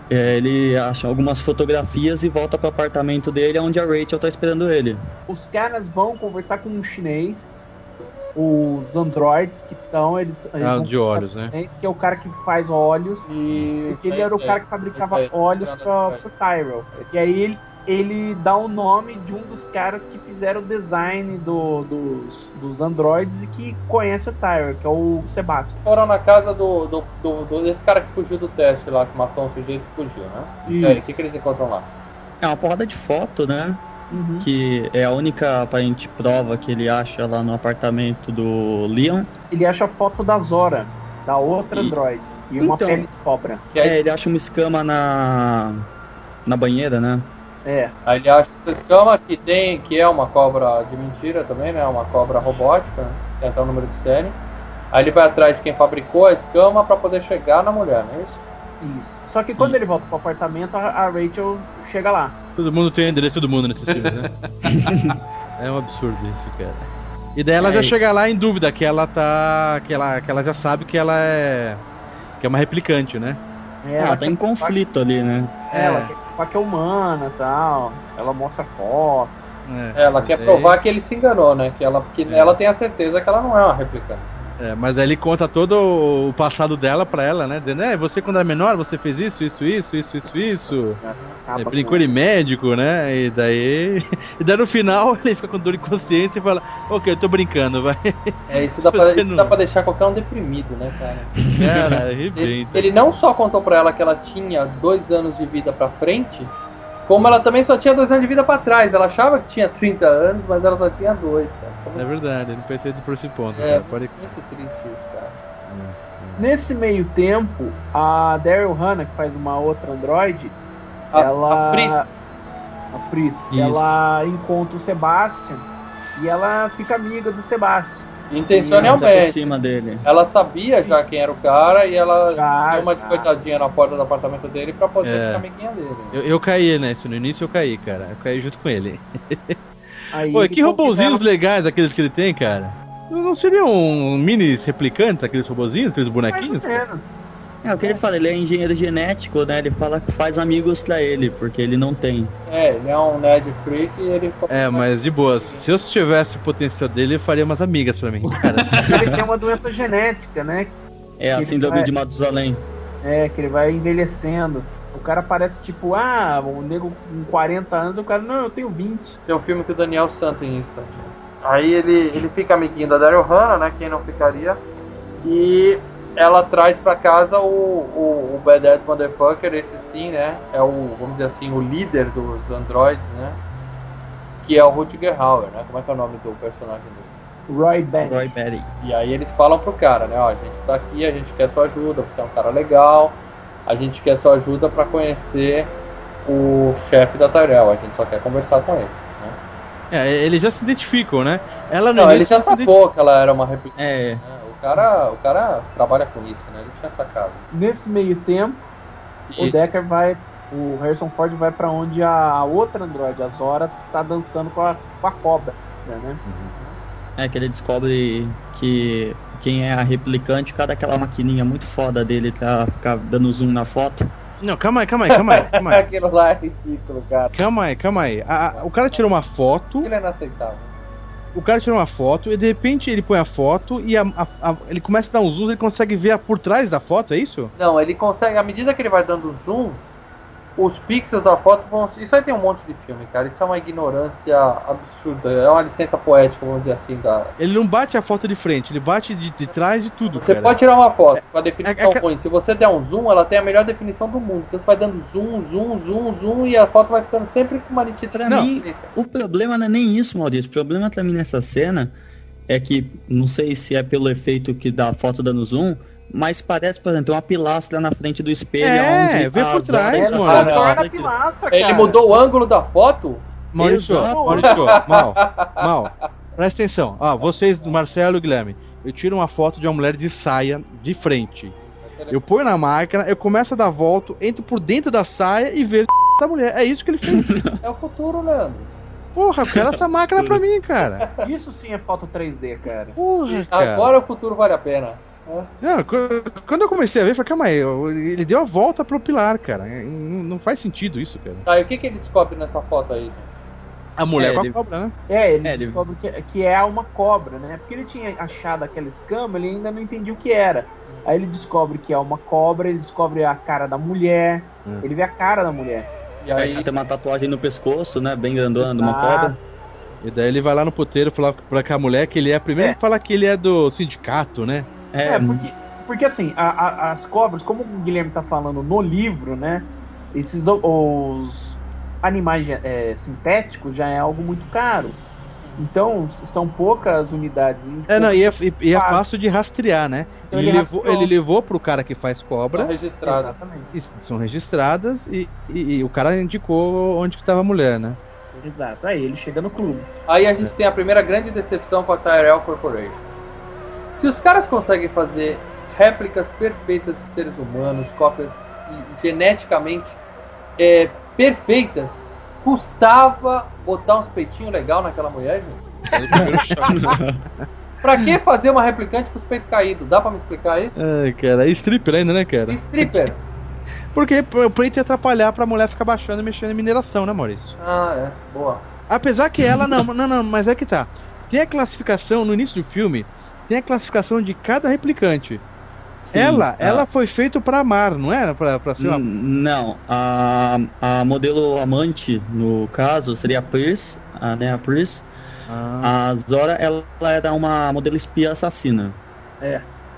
É, ele acha algumas fotografias e volta pro apartamento dele, onde a Rachel tá esperando ele. Os caras vão conversar com um chinês, os androids que estão, eles, eles Ah, de olhos, né? que é o cara que faz olhos, E. porque ele era o cara que fabricava olhos pra, aí. pro Tyrell. E aí ele, ele dá o nome de um dos caras que fizeram o design do- dos, dos androids e que conhece o Tyrell, que é o Sebastian. Foram na casa do, do, do, do- desse cara que fugiu do teste lá, que matou um sujeito e fugiu, né? E aí, o Isso. que, que eles encontram lá? É uma porrada de foto, né? Uhum. que é a única aparente prova que ele acha lá no apartamento do Leon. Ele acha a foto da Zora, da outra E- android, e uma Então. pele de cobra. É, ele acha uma escama na na banheira, né? É, aí ele acha essa escama que tem, que é uma cobra de mentira também, né? Uma cobra robótica, né? tem até o número de série. Aí ele vai atrás de quem fabricou a escama pra poder chegar na mulher, não é isso? isso. Só que quando ele volta pro apartamento, a, a Rachel chega lá. Todo mundo tem o endereço de todo mundo nesses filmes, né? <laughs> é um absurdo isso, cara. E daí ela É, já e- chega lá em dúvida que ela tá. que ela, que ela já sabe que ela é. que é uma replicante, né? É, ela ela tá em conflito ali, né? É, ela quer que é humana e tal. Ela mostra fotos. É, Ela quer daí- provar que ele se enganou, né? Que ela, que ela tem a certeza que ela não é uma replicante. É, mas daí ele conta todo o passado dela pra ela, né? Dizendo, é, você quando era menor, você fez isso, isso, isso, isso, isso, isso. É, brincou de médico, né? E daí. <laughs> E daí no final <laughs> ele fica com dor de consciência e fala, ok, eu tô brincando, vai. É, isso dá, pra, <laughs> isso não- dá pra deixar qualquer um deprimido, né, cara? Cara, Ele, arrebenta. ele não só contou pra ela que ela tinha dois anos de vida pra frente, como ela também só tinha dois anos de vida pra trás. Ela achava que tinha 30 anos, mas ela só tinha dois, cara. É verdade, ele pensei por esse ponto, É, cara. Pode... muito triste isso, cara. Nesse meio tempo, a Daryl Hannah, que faz uma outra android, A, ela. a Pris, a Pris, Isso. ela encontra o Sebastian e ela fica amiga do Sebastian. Se intencionalmente, aproxima dele. ela sabia já quem era o cara e ela Já, deu uma de coitadinha na porta do apartamento dele pra poder É. ficar amiguinha dele. Eu, eu caí nesse, no início eu caí, cara. Eu caí junto com ele. Aí <laughs> Pô, que robôzinhos legais aqueles que ele tem, cara. Não seriam mini replicantes, aqueles robozinhos, aqueles ela Mais bonequinhos? ou menos. É o que ele fala, ele é engenheiro genético, né? Ele fala que faz amigos pra ele, porque ele não tem. É, ele é um nerd freak e ele É, mas de boa, se eu tivesse o potencial dele, eu faria umas amigas pra mim, cara. <laughs> Ele tem uma doença genética, né? É a Ele síndrome vai- de Matusalém. É, que ele vai envelhecendo. O cara parece tipo, ah, o nego com 40 anos, o cara, não, eu tenho 20. Tem um filme que o Daniel San tem isso. Aí ele, ele fica amiguinho da Daryl Hannah, né? Quem não ficaria. E ela traz pra casa o, o, o Badass Motherfucker, esse sim, né? É o, vamos dizer assim, o líder dos androids, né? Que é o Rutger Hauer, né? Como é que é o nome do personagem dele? Roy Batty. Roy Batty. E aí eles falam pro cara, né? Ó, a gente tá aqui, a gente quer sua ajuda, você é um cara legal, a gente quer sua ajuda pra conhecer o chefe da Tyrell, a gente só quer conversar com ele. Né? É, eles já se identificam, né? Ela no Não, ele já sacou que ela era uma réplica. É, né? O cara, o cara trabalha com isso, né? Ele tinha sacado. Nesse meio tempo, E- o Decker vai. O Harrison Ford vai pra onde a outra androide, a Zora, tá dançando com a, com a cobra. Né? é que ele descobre que quem é a replicante, cada aquela maquininha muito foda dele tá ficar dando zoom na foto. Não, calma aí, calma aí, calma aí, calma aí. <laughs> Aquilo lá é ridículo, cara. Calma aí, calma aí. A- a- o cara tirou uma foto, Aquilo é inaceitável. O cara tirou uma foto e de repente ele põe a foto e a- a- a- ele começa a dar um zoom, ele consegue ver por trás da foto, é isso? Não, ele consegue, à medida que ele vai dando zoom, os pixels da foto vão. Isso aí tem um monte de filme, cara. Isso é uma ignorância absurda. É uma licença poética, vamos dizer assim. Da... Ele não bate a foto de frente, ele bate de, de trás de tudo, Você cara. pode tirar uma foto com a definição é que- ruim. Se você der um zoom, ela tem a melhor definição do mundo. Então você vai dando zoom, zoom, zoom, zoom e a foto vai ficando sempre com uma nitidez. Pra Não. mim, o problema não é nem isso, Maurício. O problema pra mim nessa cena é que, não sei se é pelo efeito que dá a foto dando zoom, mas parece, por exemplo, tem uma pilastra na frente do espelho. É, onde vê por trás, mano. Só pilastra, cara. Ele mudou o ângulo da foto? Maurício, Exato. Maurício, <laughs> mal, mal. Presta atenção. Ó, vocês, Marcelo e Guilherme, eu tiro uma foto de uma mulher de saia de frente. Eu ponho na máquina, eu começo a dar volta, entro por dentro da saia e vejo <laughs> da mulher. É isso que ele fez. É o futuro, Leandro. Porra, eu quero essa máquina pra mim, cara. Isso sim é foto 3D, cara. Porra, cara. Agora o futuro vale a pena. É. Não, qu- quando eu comecei a ver, eu falei, calma aí, ele deu a volta pro pilar, cara. Não, não faz sentido isso, cara. Tá, e o que, que ele descobre nessa foto aí? A mulher É, com a ele- cobra, né? É, ele É, ele- descobre que, que é uma cobra, né? Porque ele tinha achado aquela escama, ele ainda não entendia o que era. Aí ele descobre que é uma cobra, ele descobre a cara da mulher, Hum. ele vê a cara da mulher. E Aí aí, tem uma tatuagem no pescoço, né? Bem grandona de uma cobra. E daí ele vai lá no puteiro falar pra aquela mulher que ele é. Primeiro É. fala que ele é do sindicato, né? É, É, porque, porque assim, a- a- as cobras, como o Guilherme tá falando no livro, né? Esses os animais é, sintéticos já é algo muito caro. Então, são poucas unidades. É, não, e é, e- e é Fácil. de rastrear, né? Então ele, ele levou, ele levou pro cara que faz cobra, registrado. Exatamente. e são registradas, e, e- e o cara indicou onde que estava a mulher, né? Exato. Aí ele chega no clube. Aí a gente tem a primeira grande decepção com a Tyrell Corporation. Se os caras conseguem fazer réplicas perfeitas de seres humanos, cópias geneticamente é, perfeitas, custava botar uns peitinhos legal naquela mulher, gente? <laughs> pra que fazer uma replicante com os peitos caídos? Dá pra me explicar isso? Ai, cara, é stripper ainda, né, cara? Stripper. Porque o peito ia atrapalhar pra mulher ficar baixando e mexendo em mineração, né, Maurício? Ah, é. Boa. Apesar que ela não, não, não, mas é que tá. Tem a classificação no início do filme, tem a classificação de cada replicante. sim, ela, a- ela foi feita pra amar, não era? Pra, pra ser uma. Não, a, a modelo amante, no caso, seria a Pris, a, né, a Pris. Ah. A Zora, ela era uma modelo espia assassina.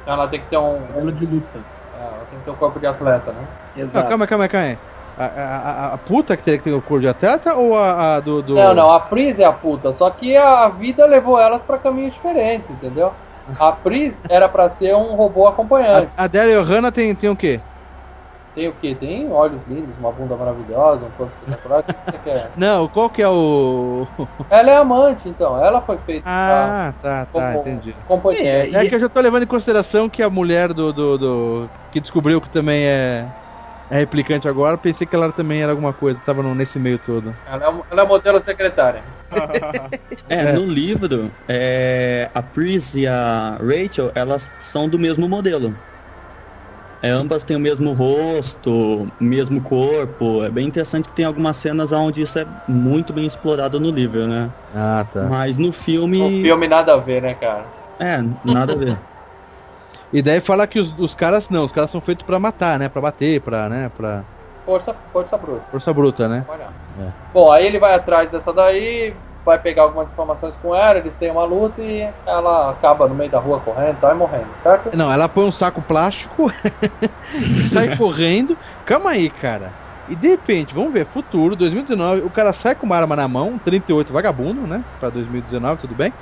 Ela tem que ter um. Ela de luta. Ela tem que ter um corpo de atleta, né? Não, Exato. calma, calma, calma aí. A, a, a- puta que teria que ter o cor de atleta ou a, a do, do. Não, não, a Pris é a puta, só que a vida levou elas pra caminhos diferentes, entendeu? A Pris era pra ser um robô acompanhante. A, a Adele Johanna tem, tem o quê? Tem o quê? Tem olhos lindos, uma bunda maravilhosa, um corpo espetacular. O que você quer? <laughs> Não, qual que é o. <laughs> Ela é amante, então. Ela foi feita Ah, tá, pra- tá, como entendi. companheira. É que eu já tô levando em consideração que a mulher do. do, do- que descobriu que também é. É replicante agora, pensei que ela também era alguma coisa, tava no- nesse meio todo. Ela é, ela é modelo secretária. <laughs> É, É. no livro, é, a Pris e a Rachel, elas são do mesmo modelo. É, ambas têm o mesmo rosto, o mesmo corpo. É bem interessante que tem algumas cenas onde isso é muito bem explorado no livro, né? Ah, tá. Mas no filme. Um filme nada a ver, né, cara? É, nada a ver. <laughs> E daí fala que os, os caras não, os caras são feitos pra matar, né? Pra bater, pra, né? Pra Força, força bruta. força bruta, né? É. Bom, aí ele vai atrás dessa daí, vai pegar algumas informações com ela, eles têm uma luta e ela acaba no meio da rua correndo e e morrendo, certo? Não, ela põe um saco plástico e <laughs> sai correndo. Calma aí, cara. E de repente, vamos ver, futuro, 2019, o cara sai com uma arma na mão, um 38 vagabundo, né? Pra 2019, tudo bem.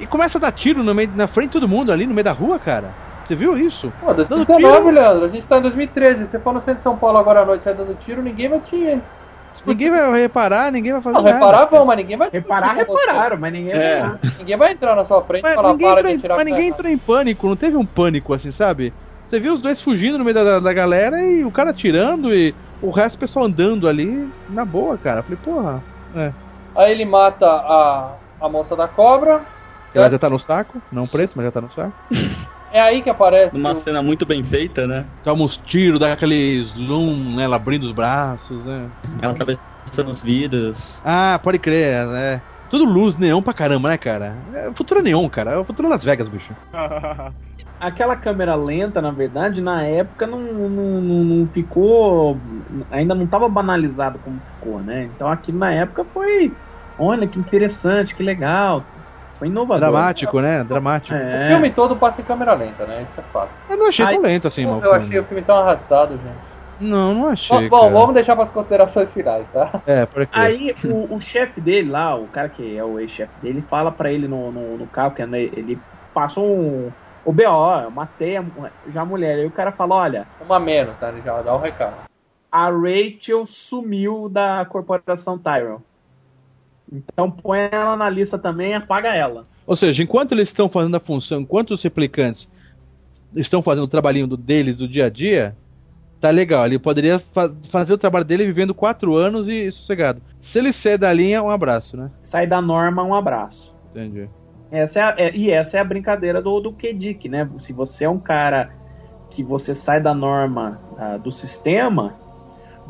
E começa a dar tiro no meio, na frente de todo mundo ali, no meio da rua, cara. Você viu isso? Pô, Dando 2019, tiro. Leandro, a gente tá em 2013. Você for no centro de São Paulo agora à noite sai dando tiro, ninguém vai te. Ninguém vai reparar, ninguém vai fazer Não, nada. reparar vão, mas ninguém vai te Reparar, repararam, mas ninguém É. vai. Ninguém vai entrar na sua frente e Mas falar ninguém, para de em, atirar mas ninguém entrou em pânico, não teve um pânico assim, sabe? Você viu os dois fugindo no meio da, da galera e o cara atirando e o resto do pessoal andando ali na boa, cara. Eu falei, porra, é. Aí ele mata a, a moça da cobra. Ela já tá no saco, não preto, mas já tá no saco. <laughs> É aí que aparece. Numa o- cena muito bem feita, né? Toma uns tiros, dá aquele zoom, né? Ela abrindo os braços, né? Ela atravessando os vidros. Ah, pode crer, né? Tudo luz, neon pra caramba, né, cara? É, o futuro é neon, cara. É o futuro Las Vegas, bicho. <laughs> Aquela câmera lenta, na verdade, na época não, não, não, não ficou. Ainda não estava banalizado como ficou, né? Então aquilo na época foi. Olha que interessante, que legal. Foi inovador. Dramático, né? Dramático. O É. filme todo passa em câmera lenta, né? Isso é fato. Eu não achei tão Ai, lento assim, mal. Eu achei o filme tão arrastado, gente. Não, não achei. Bom, cara. vamos deixar para as considerações finais, tá? É, por aqui. Aí o, o chefe dele lá, o cara que é o ex-chefe dele, fala pra ele no, no, no carro que ele passa um. O BO, eu matei a, já a mulher. Aí o cara fala: olha, Uma menos, tá? Ele já dá o recado. a Rachel sumiu da corporação Tyrell. Então põe ela na lista também e apaga ela. Ou seja, enquanto eles estão fazendo a função, enquanto os replicantes estão fazendo o trabalhinho do- deles do dia a dia, tá legal. Ele poderia fa- fazer o trabalho dele vivendo quatro anos e sossegado. Se ele sair da linha, um abraço, né? Sai da norma, um abraço. Entendi. Essa é a- é- e essa é a brincadeira do, do Kedik, né? Se você é um cara que você sai da norma ah, do sistema,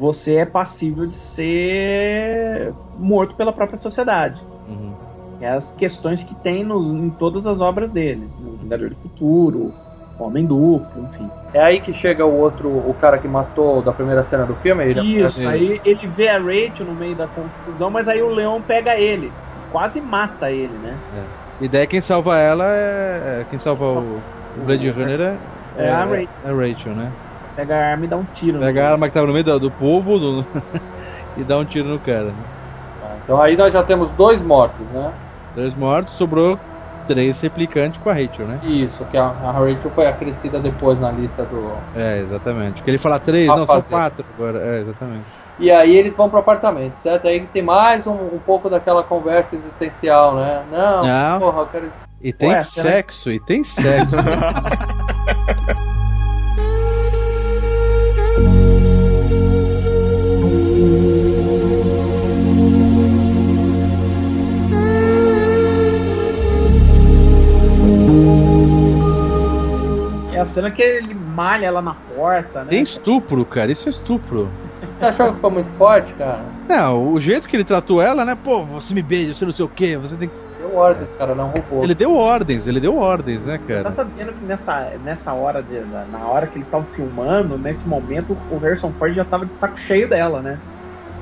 você é passível de ser morto pela própria sociedade. Uhum. É as questões que tem nos, em todas as obras dele. No Vingador do Futuro, Homem Duplo, enfim. É aí que chega o outro, o cara que matou da primeira cena do filme. Ele Isso, aí ele vê a Rachel no meio da confusão, mas aí o leão pega ele. Quase mata ele, né? E daí quem salva ela é. é- Quem salva o, o <laughs> Blade Runner é, É a Rachel. é a Rachel, né? Pega a arma e dá um tiro. Pega a arma que tava no meio do, do povo do- <laughs> e dá um tiro no cara. né? Então aí nós já temos dois mortos, né? Dois mortos, sobrou três replicantes com a Rachel, né? Isso, que a, a Rachel foi acrescida depois na lista do. É, exatamente. Porque ele fala três, não, são fazer. quatro agora. É, exatamente. E aí eles vão pro apartamento, certo? Aí tem mais um, um pouco daquela conversa existencial, né? Não, Não. porra, eu quero. E tem Ué, sexo, e tem sexo. <laughs> É a cena que ele malha ela na porta, né? tem estupro, cara, isso é estupro. Você achou que foi muito forte, cara? Não, o jeito que ele tratou ela, né? Pô, você me beija, você não sei o que, você tem que. Deu ordem, esse cara não roubou. Ele deu ordens, ele deu ordens, né, Tá cara? sabendo que nessa, nessa hora, de, na hora que eles estavam filmando, nesse momento, o Harrison Ford já tava de saco cheio dela, né?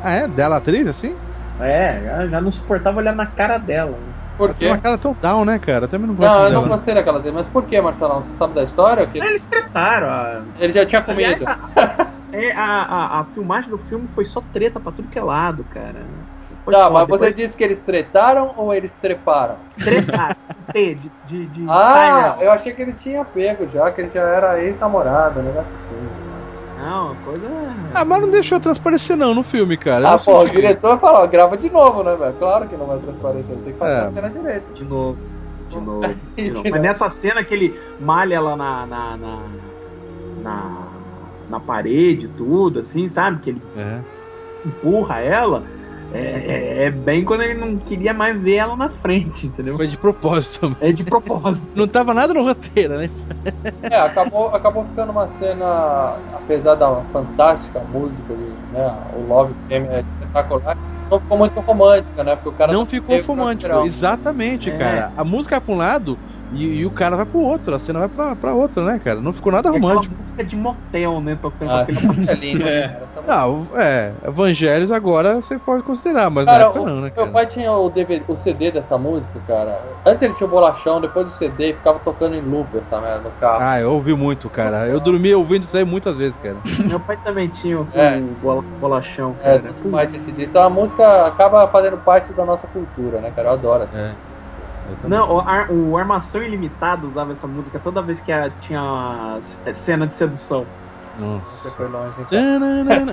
Ah, é? Dela atriz, assim? É, já, já não suportava olhar na cara dela. né? Por Tem quê? uma cara tão down, né, cara? Eu também não gosto Não, eu dela. não gostei daquela cena. Mas por que, Marcelão? Você sabe da história? Que Eles tretaram. A, ele já tinha aliás, comido. a, é, a, a, a filmagem do filme foi só treta pra tudo que é lado, cara. Foi Tá, foda. mas você disse que eles tretaram ou eles treparam? tretaram. T de, de, de Ah, eu achei que ele tinha pego já, que ele já era ex-namorado, né? assim. Não, coisa. Ah, mas não deixou transparecer não no filme, cara. Ah, pô, o diretor falou, grava de novo, né, velho? Claro que não vai transparecer, tem que fazer É. a cena direito. De novo. De novo. <laughs> De novo. Mas nessa cena que ele malha ela na. na, na, na, na parede e tudo, assim, sabe? Que ele É. empurra ela. É, é, é bem quando ele não queria mais ver ela na frente, entendeu? Foi de propósito. É de propósito. Não tava nada no roteiro, né? É, acabou, acabou ficando uma cena, apesar da fantástica música, né, o Love Theme é espetacular, não ficou muito romântica, né, porque o cara não ficou romântico. Exatamente, É. cara. A música pra um lado, E, e o cara vai pro outro, a cena vai pra, pra outra, né, cara? Não ficou nada É romântico. música de motel, né? Tocando Ah, aquele... essa música é linda, É. cara. Essa música- Não, é, Evangelhos agora você pode considerar, mas Cara, na época o, não, né, meu cara? pai tinha o, DVD, o CD dessa música, cara. Antes ele tinha o bolachão, depois o CD, ficava tocando em loop essa merda no carro. Ah, eu ouvi muito, cara. Eu dormi ouvindo isso aí muitas vezes, cara. Meu pai também tinha o, É. o bolachão, É, cara. tudo mais esse CD. Então a música acaba fazendo parte da nossa cultura, né, cara? Eu adoro essa. É. Também. Não, o, Ar- o Armação Ilimitada usava essa música toda vez que a- tinha a cena de sedução. Nossa. Você foi longe, hein.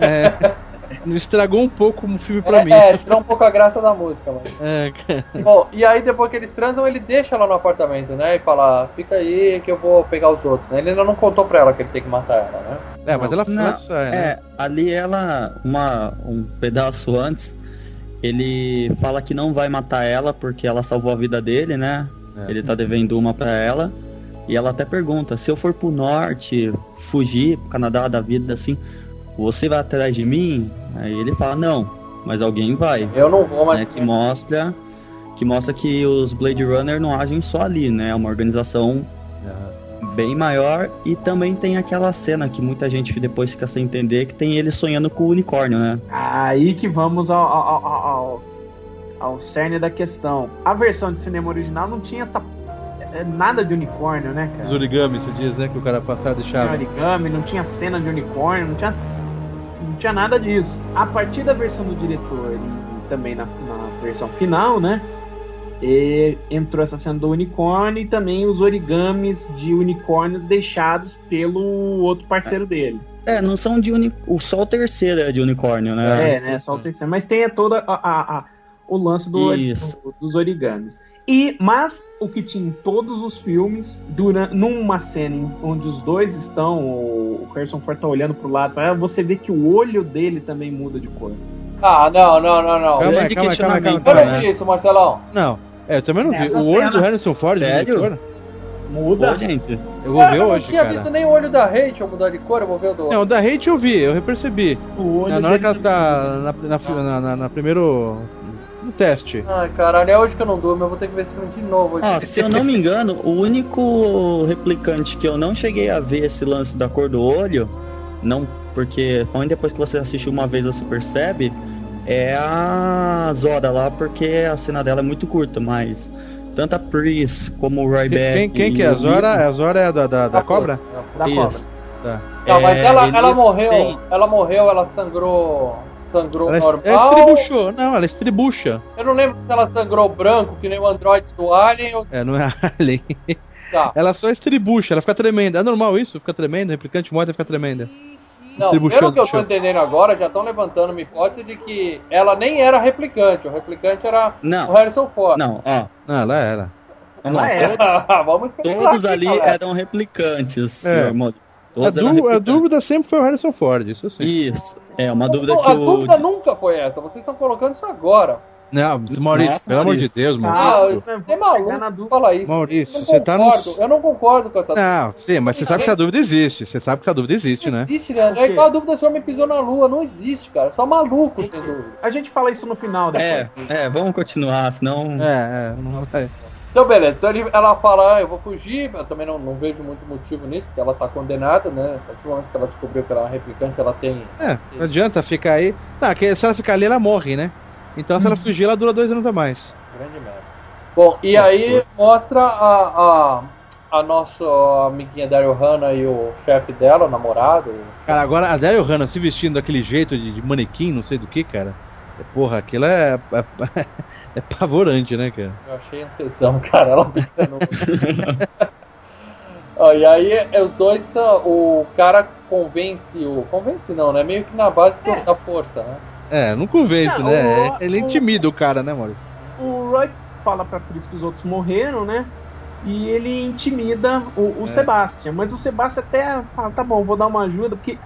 É. <laughs> Estragou um pouco o filme pra mim. É, é, tirou um pouco a graça da música, mano. É, cara. Bom, e aí depois que eles transam, ele deixa ela no apartamento, né? E fala, fica aí que eu vou pegar os outros, né? Ele ainda não contou pra ela que ele tem que matar ela, né? É, mas ela Não, sai, né? É, ali ela, uma, um pedaço antes, ele fala que não vai matar ela porque ela salvou a vida dele, né? É. Ele tá devendo uma pra ela. E ela até pergunta: se eu for pro norte, fugir pro Canadá da vida assim, você vai atrás de mim? Aí ele fala: não, mas alguém vai. Eu não vou, mas. Né, que mostra que mostra que os Blade Runner não agem só ali, né? É uma organização bem maior e também tem aquela cena que muita gente depois fica sem entender que tem ele sonhando com o unicórnio, né? Aí que vamos ao, ao, ao, ao, ao cerne da questão. A versão de cinema original não tinha essa é, nada de unicórnio, né, Os cara? origami, você diz, né? Que o cara passava Não de tinha chave. origami, não tinha cena de unicórnio, não tinha, não tinha nada disso. A partir da versão do diretor e também na, na versão final, né? E entrou essa cena do unicórnio e também os origamis de unicórnios deixados pelo outro parceiro dele. É, não são de unicórnio. Só o terceiro é de unicórnio, né? É, né? Só o terceiro. Mas tem toda a, a- a- o lance do, dos origamis. E, mas o que tinha em todos os filmes, durante, numa cena onde os dois estão, o, Harrison Ford tá olhando pro lado, você vê que o olho dele também muda de cor. Ah, não, não, não, não. Calma Grande calma aí, calma calma questionamento, Eu calma não vi isso, Marcelão. Não, é, eu também não vi. Nessa O olho cena- do Harrison Ford mudou de Sério? cor? Muda. Ô, gente. Eu vou Cara, ver eu não hoje, tinha cara. visto nem o olho da Rachel mudar de cor, eu vou ver o do Não, o da Hate eu vi, eu percebi. O olho Na, na hora que ela tá na, na, na, na- na primeiro. no teste. Ai, caralho, é hoje que eu não durmo, eu vou ter que ver esse filme de novo. hoje. Ó, se eu não me engano, o único replicante que eu não cheguei a ver esse lance da cor do olho, não, porque somente depois que você assistiu uma vez você percebe, é a Zora lá, porque a cena dela é muito curta, mas tanto a Pris como o Ryback. Quem, quem que é? A Zora? A Zora é a da, da, da cobra? da Isso. cobra. Tá. Não, mas É, ela, ela morreu, têm- ela morreu, ela sangrou. Sangrou Ela, normal. ela estribuchou. Não, ela estribucha. Eu não lembro se ela sangrou branco, que nem o androide do Alien ou. É, não é a <laughs> Alien. Tá. Ela só estribucha, ela fica tremenda. É normal isso? Fica tremenda? O replicante morre e fica tremenda. Não, pelo que eu tô show. entendendo agora, já estão levantando uma hipótese de que ela nem era replicante, o replicante era Não. o Harrison Ford. Não, ó. Não, ela era. Vamos lá, Ela é. todos, Vamos especular todos aqui, ali galera. eram replicantes, É. senhor Maurício. A, dú- a dúvida sempre foi o Harrison Ford, isso sim. Isso. É uma dúvida Não, que a o. dúvida nunca foi essa, vocês estão colocando isso agora. Não, Maurício, Nossa, pelo amor de Maurício. Deus, Ah, Maurício. você é maluco dúvida. falar isso. Maurício, você tá no- concordo, Eu não concordo com essa Não, sim, mas você sabe que essa dúvida existe. Você sabe que essa dúvida existe, Não né? existe, Leandro. É Por quê? igual a dúvida se o homem pisou na lua. Não existe, cara. Só maluco tem dúvida. A gente fala isso no final depois. É, é, vamos continuar, senão. É, é. Não vai. Então, beleza. Então ela fala, ah, eu vou fugir. Eu também não, não vejo muito motivo nisso, porque ela tá condenada, né? A partir do momento que ela descobriu que ela é uma replicante, ela tem... É, não adianta ficar aí. Não, que se ela ficar ali, ela morre, né? Então se ela fugir, ela dura dois anos a mais. Grande merda. Bom, e aí mostra a, a, a nossa amiguinha Daryl Hannah e o chefe dela, o namorado. Cara, agora a Daryl Hannah se vestindo daquele jeito de, de manequim, não sei do que, cara. É, Porra, aquilo é, é, <laughs> é pavorante, né, cara? Eu achei um tesão, <laughs> cara. Ela pensando. <laughs> Ó, e aí é, os dois são. O cara convence o. Convence não, né? Meio que na base do- da força, né? É, não convence, Não, né? o- Ele intimida o cara, né, Maurício? O Roy fala pra Chris que os outros morreram, né? E ele intimida o, o É. Sebastian. Mas o Sebastian até fala, tá bom, vou dar uma ajuda, porque é,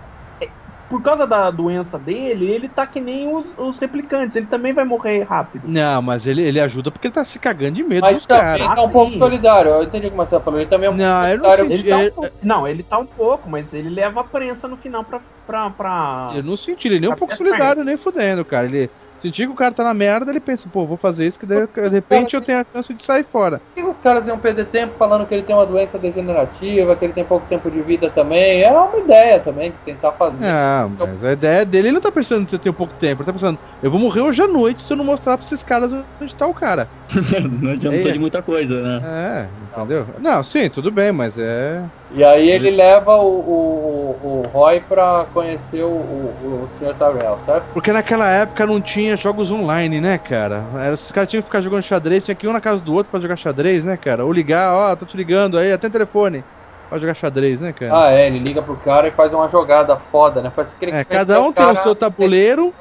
por causa da doença dele, ele tá que nem os, os replicantes, ele também vai morrer rápido. Não, mas ele, ele ajuda porque ele tá se cagando de medo Mas dos também caras. tá um Ah, pouco solidário. Eu entendi o que o Marcelo falou. Ele também é um pouco Não, eu não solidário. sei. Ele tá um ele- pouco- não, ele tá um pouco, mas ele leva a prensa no final pra. pra, pra... Eu não senti ele nem um Tá pouco solidário, nem fudendo, cara. Ele, Sentir que o cara tá na merda, ele pensa, pô, vou fazer isso, que de, de repente eu tenho a chance de sair fora. Por que os caras iam perder tempo falando que ele tem uma doença degenerativa, que ele tem pouco tempo de vida também? É uma ideia também de tentar fazer. Ah, mas a ideia dele, ele não tá pensando que você tem pouco tempo, ele tá pensando, eu vou morrer hoje à noite se eu não mostrar pra esses caras onde tá o cara. <laughs> não adiantou É. de muita coisa, né? É, entendeu? Não, sim, tudo bem, mas é. E aí ele leva o, o, o Roy pra conhecer o, o, o Sr. Tyrell, certo? Porque naquela época não tinha jogos online, né, cara? Era, os caras tinham que ficar jogando xadrez, tinha que ir um na casa do outro pra jogar xadrez, né, cara? Ou ligar, ó, tô te ligando aí, até telefone. Pra jogar xadrez, né, cara? Ah, é, ele liga pro cara e faz uma jogada foda, né? Faz que ele É, cada um tem o seu tabuleiro.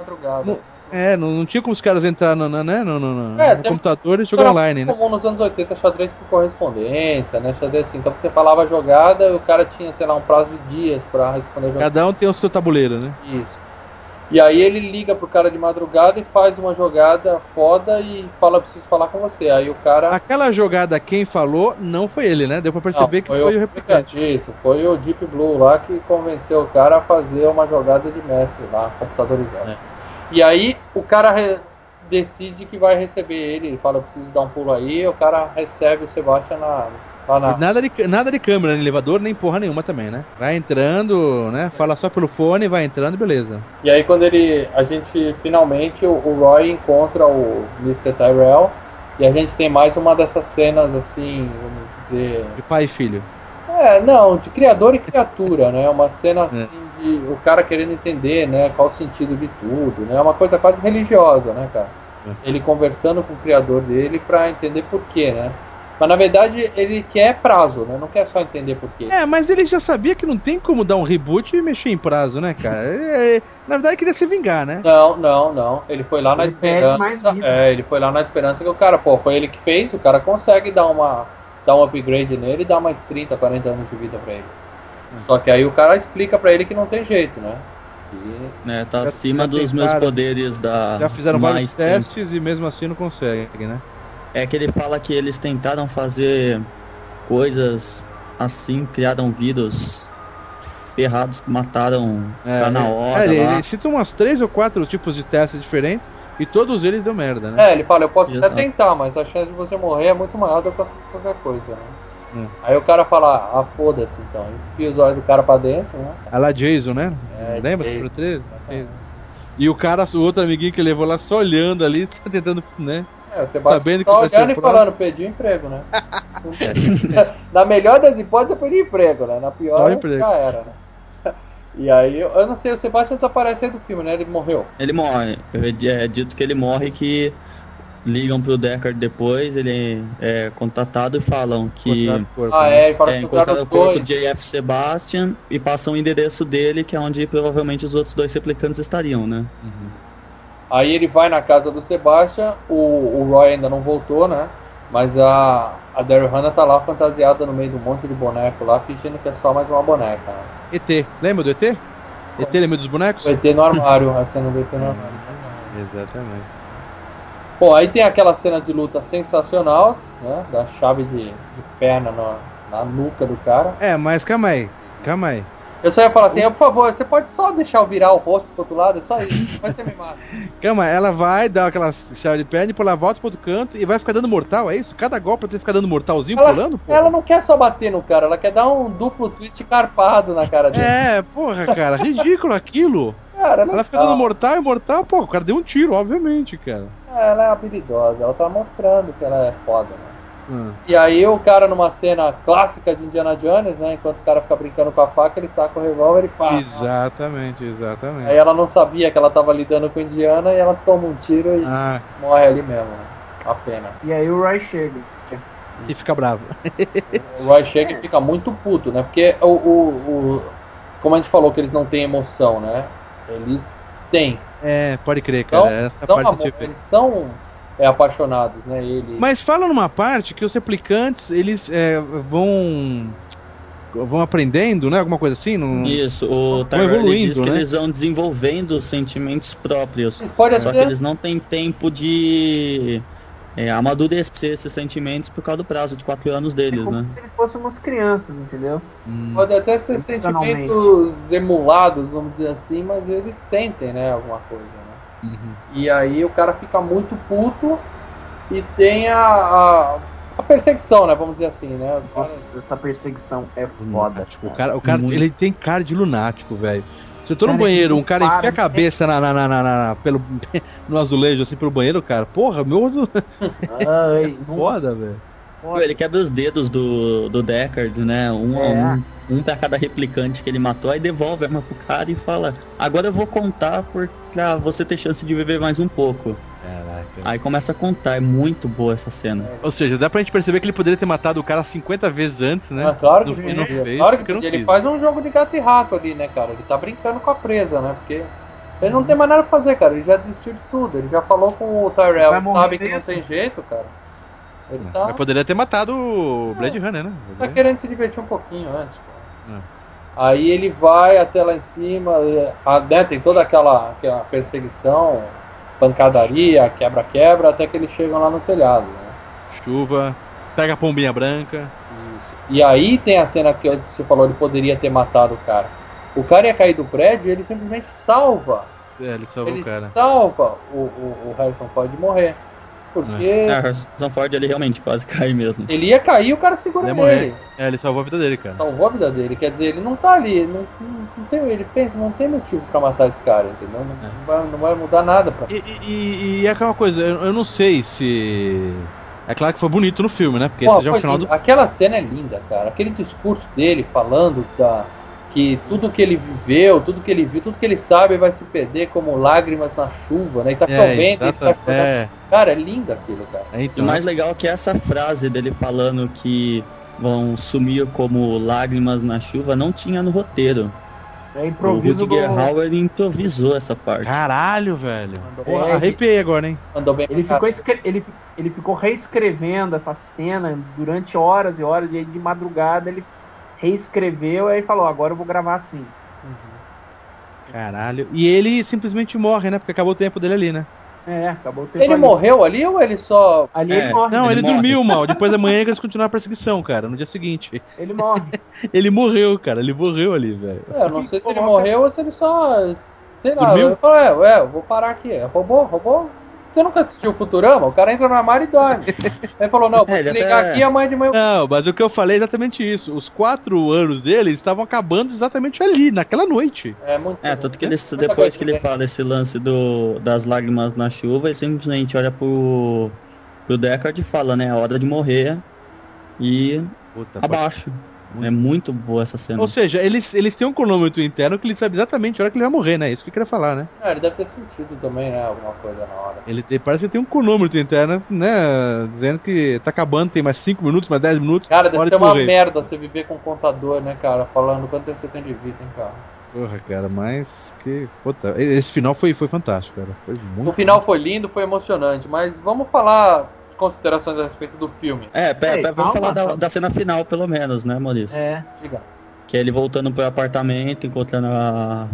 Não- É, não, não tinha como os caras entrar no, no, né, no, no- no É, computador e jogar Era online, né? comum nos anos 80 xadrez por correspondência, né? Xadrez assim. Então você falava a jogada e o cara tinha, sei lá, um prazo de dias pra responder a jogada. Cada um tem o seu tabuleiro, né? Isso. E aí ele liga pro cara de madrugada e faz uma jogada foda e fala, preciso falar com você. Aí o cara. Aquela jogada, quem falou, não foi ele, né? Deu pra perceber Não, que foi o replicante. Isso, foi o Deep Blue lá que convenceu o cara a fazer uma jogada de mestre lá, computadorizada. E aí o cara decide que vai receber ele, ele fala, eu preciso dar um pulo aí, o cara recebe o Sebastian na, lá na. Nada de, nada de câmera no elevador, nem porra nenhuma também, né? Vai entrando, né? Fala só pelo fone, vai entrando, beleza. E aí quando ele. A gente finalmente o, o Roy encontra o Mr. Tyrell e a gente tem mais uma dessas cenas assim, vamos dizer. De pai e filho. É, não, de criador e criatura, né? Uma cena assim de o cara querendo entender, né, qual o sentido de tudo, né? Uma coisa quase religiosa, né, cara? Ele conversando com o criador dele pra entender por quê, né? Mas na verdade ele quer prazo, né? Não quer só entender por quê. É, mas ele já sabia que não tem como dar um reboot e mexer em prazo, né, cara? <laughs> É, é, na verdade, ele queria se vingar, né? Não, não, não. Ele foi lá na Ele mais esperança. É, ele foi lá na esperança que o cara, pô, foi ele que fez, o cara consegue dar uma dar um upgrade nele e dar mais 30, 40 anos de vida pra ele. Só que aí o cara explica pra ele que não tem jeito, né? E né? Tá Já- acima já dos meus poderes da. Já fizeram mais vários tempo. testes e mesmo assim não consegue, né? É que ele fala que eles tentaram fazer coisas assim, criaram vírus ferrados que mataram É, tá hora é, ele, lá. ele cita umas três ou quatro tipos de testes diferentes e todos eles deu merda, né? É, ele fala, eu posso até Exato. tentar, mas a chance de você morrer é muito maior do que qualquer coisa, né? Hum. Aí o cara fala, ah, foda-se então. Enfia os olhos do cara pra dentro, né? A lá Jason, né? É, Lembra? Jason. Super 13? E o cara, o outro amiguinho que levou lá só olhando ali, <laughs> tentando, né? É, você bate Sabendo só que olhando e falando, perdi o emprego, né? <laughs> <laughs> Na melhor das hipóteses, eu perdi emprego, né? Na pior, já era, né? E aí, eu não sei, o Sebastian desaparece aí do filme, né? Ele morreu. Ele morre. É dito que ele morre que ligam pro Deckard depois, ele é contatado e falam que Cortaram o corpo, Ah, né? é, ele fala é, encontraram o corpo de J.F. Sebastian e passam o endereço dele, que é onde provavelmente os outros dois replicantes estariam, né? Aí ele vai na casa do Sebastian, o, o Roy ainda não voltou, né? Mas a, a Daryl Hannah tá lá fantasiada no meio de um monte de boneco lá, fingindo que é só mais uma boneca. Né? ET, lembra do ET? ET lembra dos bonecos? O ET no armário, a cena do ET no armário. Exatamente. Bom, aí tem aquela cena de luta sensacional, né? Da chave de, de perna na, na nuca do cara. É, mas calma aí, calma aí. Eu só ia falar assim, por favor, você pode só deixar eu virar o rosto pro outro lado? É só isso, vai ser me mata. <laughs> Calma, ela vai dar aquela chave de perna, depois ela volta pro outro canto e vai ficar dando mortal, é isso? Cada golpe tem que ficar dando mortalzinho pulando, Ela, pô? ela não quer só bater no cara, ela quer dar um duplo twist carpado na cara dele. É, porra, cara, <laughs> ridículo aquilo. Cara, Ela fica dando mortal e mortal, pô, o cara deu um tiro, obviamente, cara. Ela é habilidosa, ela tá mostrando que ela é foda, né? Hum. E aí o cara numa cena clássica de Indiana Jones, né? Enquanto o cara fica brincando com a faca, ele saca o revólver e pá. Exatamente, exatamente. Aí ela não sabia que ela tava lidando com Indiana e ela toma um tiro e Ah, morre ali mesmo. né? A pena. E aí o Roy chega. e fica bravo. O Roy chega e fica muito puto, né? Porque o, o, o- Como a gente falou que eles não têm emoção, né? Eles têm. É, pode crer, São, cara. Essa são parte amor, eles são é, apaixonados, né? Ele. Mas fala numa parte que os replicantes, eles é, vão. vão aprendendo, né? Alguma coisa assim? Não... Isso, o Tyrell diz que né? eles vão desenvolvendo sentimentos próprios. Pode Só até- que eles não têm tempo de é, amadurecer esses sentimentos por causa do prazo de 4 anos É deles, como né? se eles fossem umas crianças, entendeu? Hum. Pode até ser sentimentos emulados, vamos dizer assim, mas eles sentem, né, alguma coisa, né? E aí o cara fica muito puto e tem a, a, a perseguição, né? Vamos dizer assim, né? Caras- Nossa, essa perseguição é foda. Lunático. O cara, o cara Muito. ele tem cara de lunático, velho. Se eu tô no Cara, banheiro, ele um cara enfia a cabeça na, na, na, na- na- pelo, <laughs> no azulejo, assim, pro banheiro, cara, porra, meu Ai, <laughs> não foda, velho. Pode. Ele quebra os dedos do, do Deckard, né? Um É. a um. Um pra cada replicante que ele matou, aí devolve a arma pro cara e fala: Agora eu vou contar por, pra você ter chance de viver mais um pouco. Caraca. Aí começa a contar, é muito boa essa cena. Ou seja, dá pra gente perceber que ele poderia ter matado o cara 50 vezes antes, né? Ah, claro que No- não fez, Claro que porque não. Ele faz um jogo de gato e rato ali, né, cara? Ele tá brincando com a presa, né? Porque ele não tem mais nada pra fazer, cara. Ele já desistiu de tudo. Ele já falou com o Tyrell, ele sabe que não tem jeito, cara. Tá, Mas poderia ter matado o Blade Runner, né? tá querendo se divertir um pouquinho antes. É. Aí ele vai até lá em cima, e- a- né, tem toda aquela, aquela perseguição, pancadaria, quebra-quebra, até que eles chegam lá no telhado, né? Chuva, pega a pombinha branca. E aí tem a cena que você falou, ele poderia ter matado o cara. O cara ia cair do prédio e ele simplesmente salva. É, ele salvou ele o cara. salva o, o, o Harrison Ford de morrer. Porque É, Harrison Ford ele realmente quase <laughs> cai mesmo. ele ia cair e o cara segura Ele ele. É, ele salvou a vida dele, cara. Salvou a vida dele. Quer dizer, ele não tá ali. Não, não, não tem, ele pensa, não tem motivo pra matar esse cara, entendeu? Não, não vai, não vai mudar nada pra E, e, e- é aquela coisa, eu, eu não sei se. É claro que foi bonito no filme, né? Porque Pô, esse já é o final lindo. do. Aquela cena é linda, cara. Aquele discurso dele falando da, que tudo que ele viveu, tudo que ele viu, tudo que ele sabe vai se perder como lágrimas na chuva, né? E tá É, chovendo, ele tá chovendo. é, Cara, é lindo aquilo, cara. é, então. o mais legal é que essa frase dele falando que vão sumir como lágrimas na chuva não tinha no roteiro. É O improviso do... Rudiger Hauer improvisou essa parte. Caralho, velho. Mandou Porra, bem. arrepiei agora, hein? Mandou bem. Ele ficou, escre- ele, ele ficou reescrevendo essa cena durante horas e horas, e aí de madrugada ele reescreveu e aí falou, agora eu vou gravar assim. Caralho. E ele simplesmente morre, né? Porque acabou o tempo dele ali, né? É, acabou o tempo Ele ali. morreu ali ou ele só. Ali É. ele morre. Não, ele, Ele morre. dormiu mal. Depois da manhã <laughs> eles continuaram a perseguição, cara. No dia seguinte. Ele morre. <laughs> Ele morreu, cara. Ele morreu ali, velho. É, eu não sei se ele morreu ou se ele só. Sei lá, Dormiu? eu falei, é, ué, eu vou parar aqui. É, Roubou? Roubou? Você nunca assistiu Futurama? O cara entra no armário e dorme. <laughs> Ele falou, não, vou É, ligar até- aqui a mãe de manhã. Não, mas o que eu falei é exatamente isso. Os quatro anos dele estavam acabando exatamente ali, naquela noite. É muito. É, tanto que ele, depois que ele fala esse lance do, das lágrimas na chuva, ele simplesmente olha pro, pro Deckard e fala, né, é hora de morrer e Puta, abaixo. É muito boa essa cena. Ou seja, eles, eles têm um cronômetro interno que ele sabe exatamente a hora que ele vai morrer, né? Isso que eu queria falar, né? É, ele deve ter sentido também, né? Alguma coisa na hora. Ele, ele parece que tem um cronômetro interno, né? Dizendo que tá acabando, tem mais 5 minutos, mais 10 minutos. Cara, deve ser de uma morrer. merda você viver com um contador, né, cara? Falando quanto tempo você tem de vida, hein, cara. Porra, cara, mas que. Puta, esse final foi, foi fantástico, cara. Foi muito. O final foi lindo, foi emocionante, mas vamos falar considerações a respeito do filme. É, pera, Ei, pera, vamos calma, falar da, da cena final, pelo menos, né, Maurício? É. Diga. Que é ele voltando pro apartamento, encontrando a,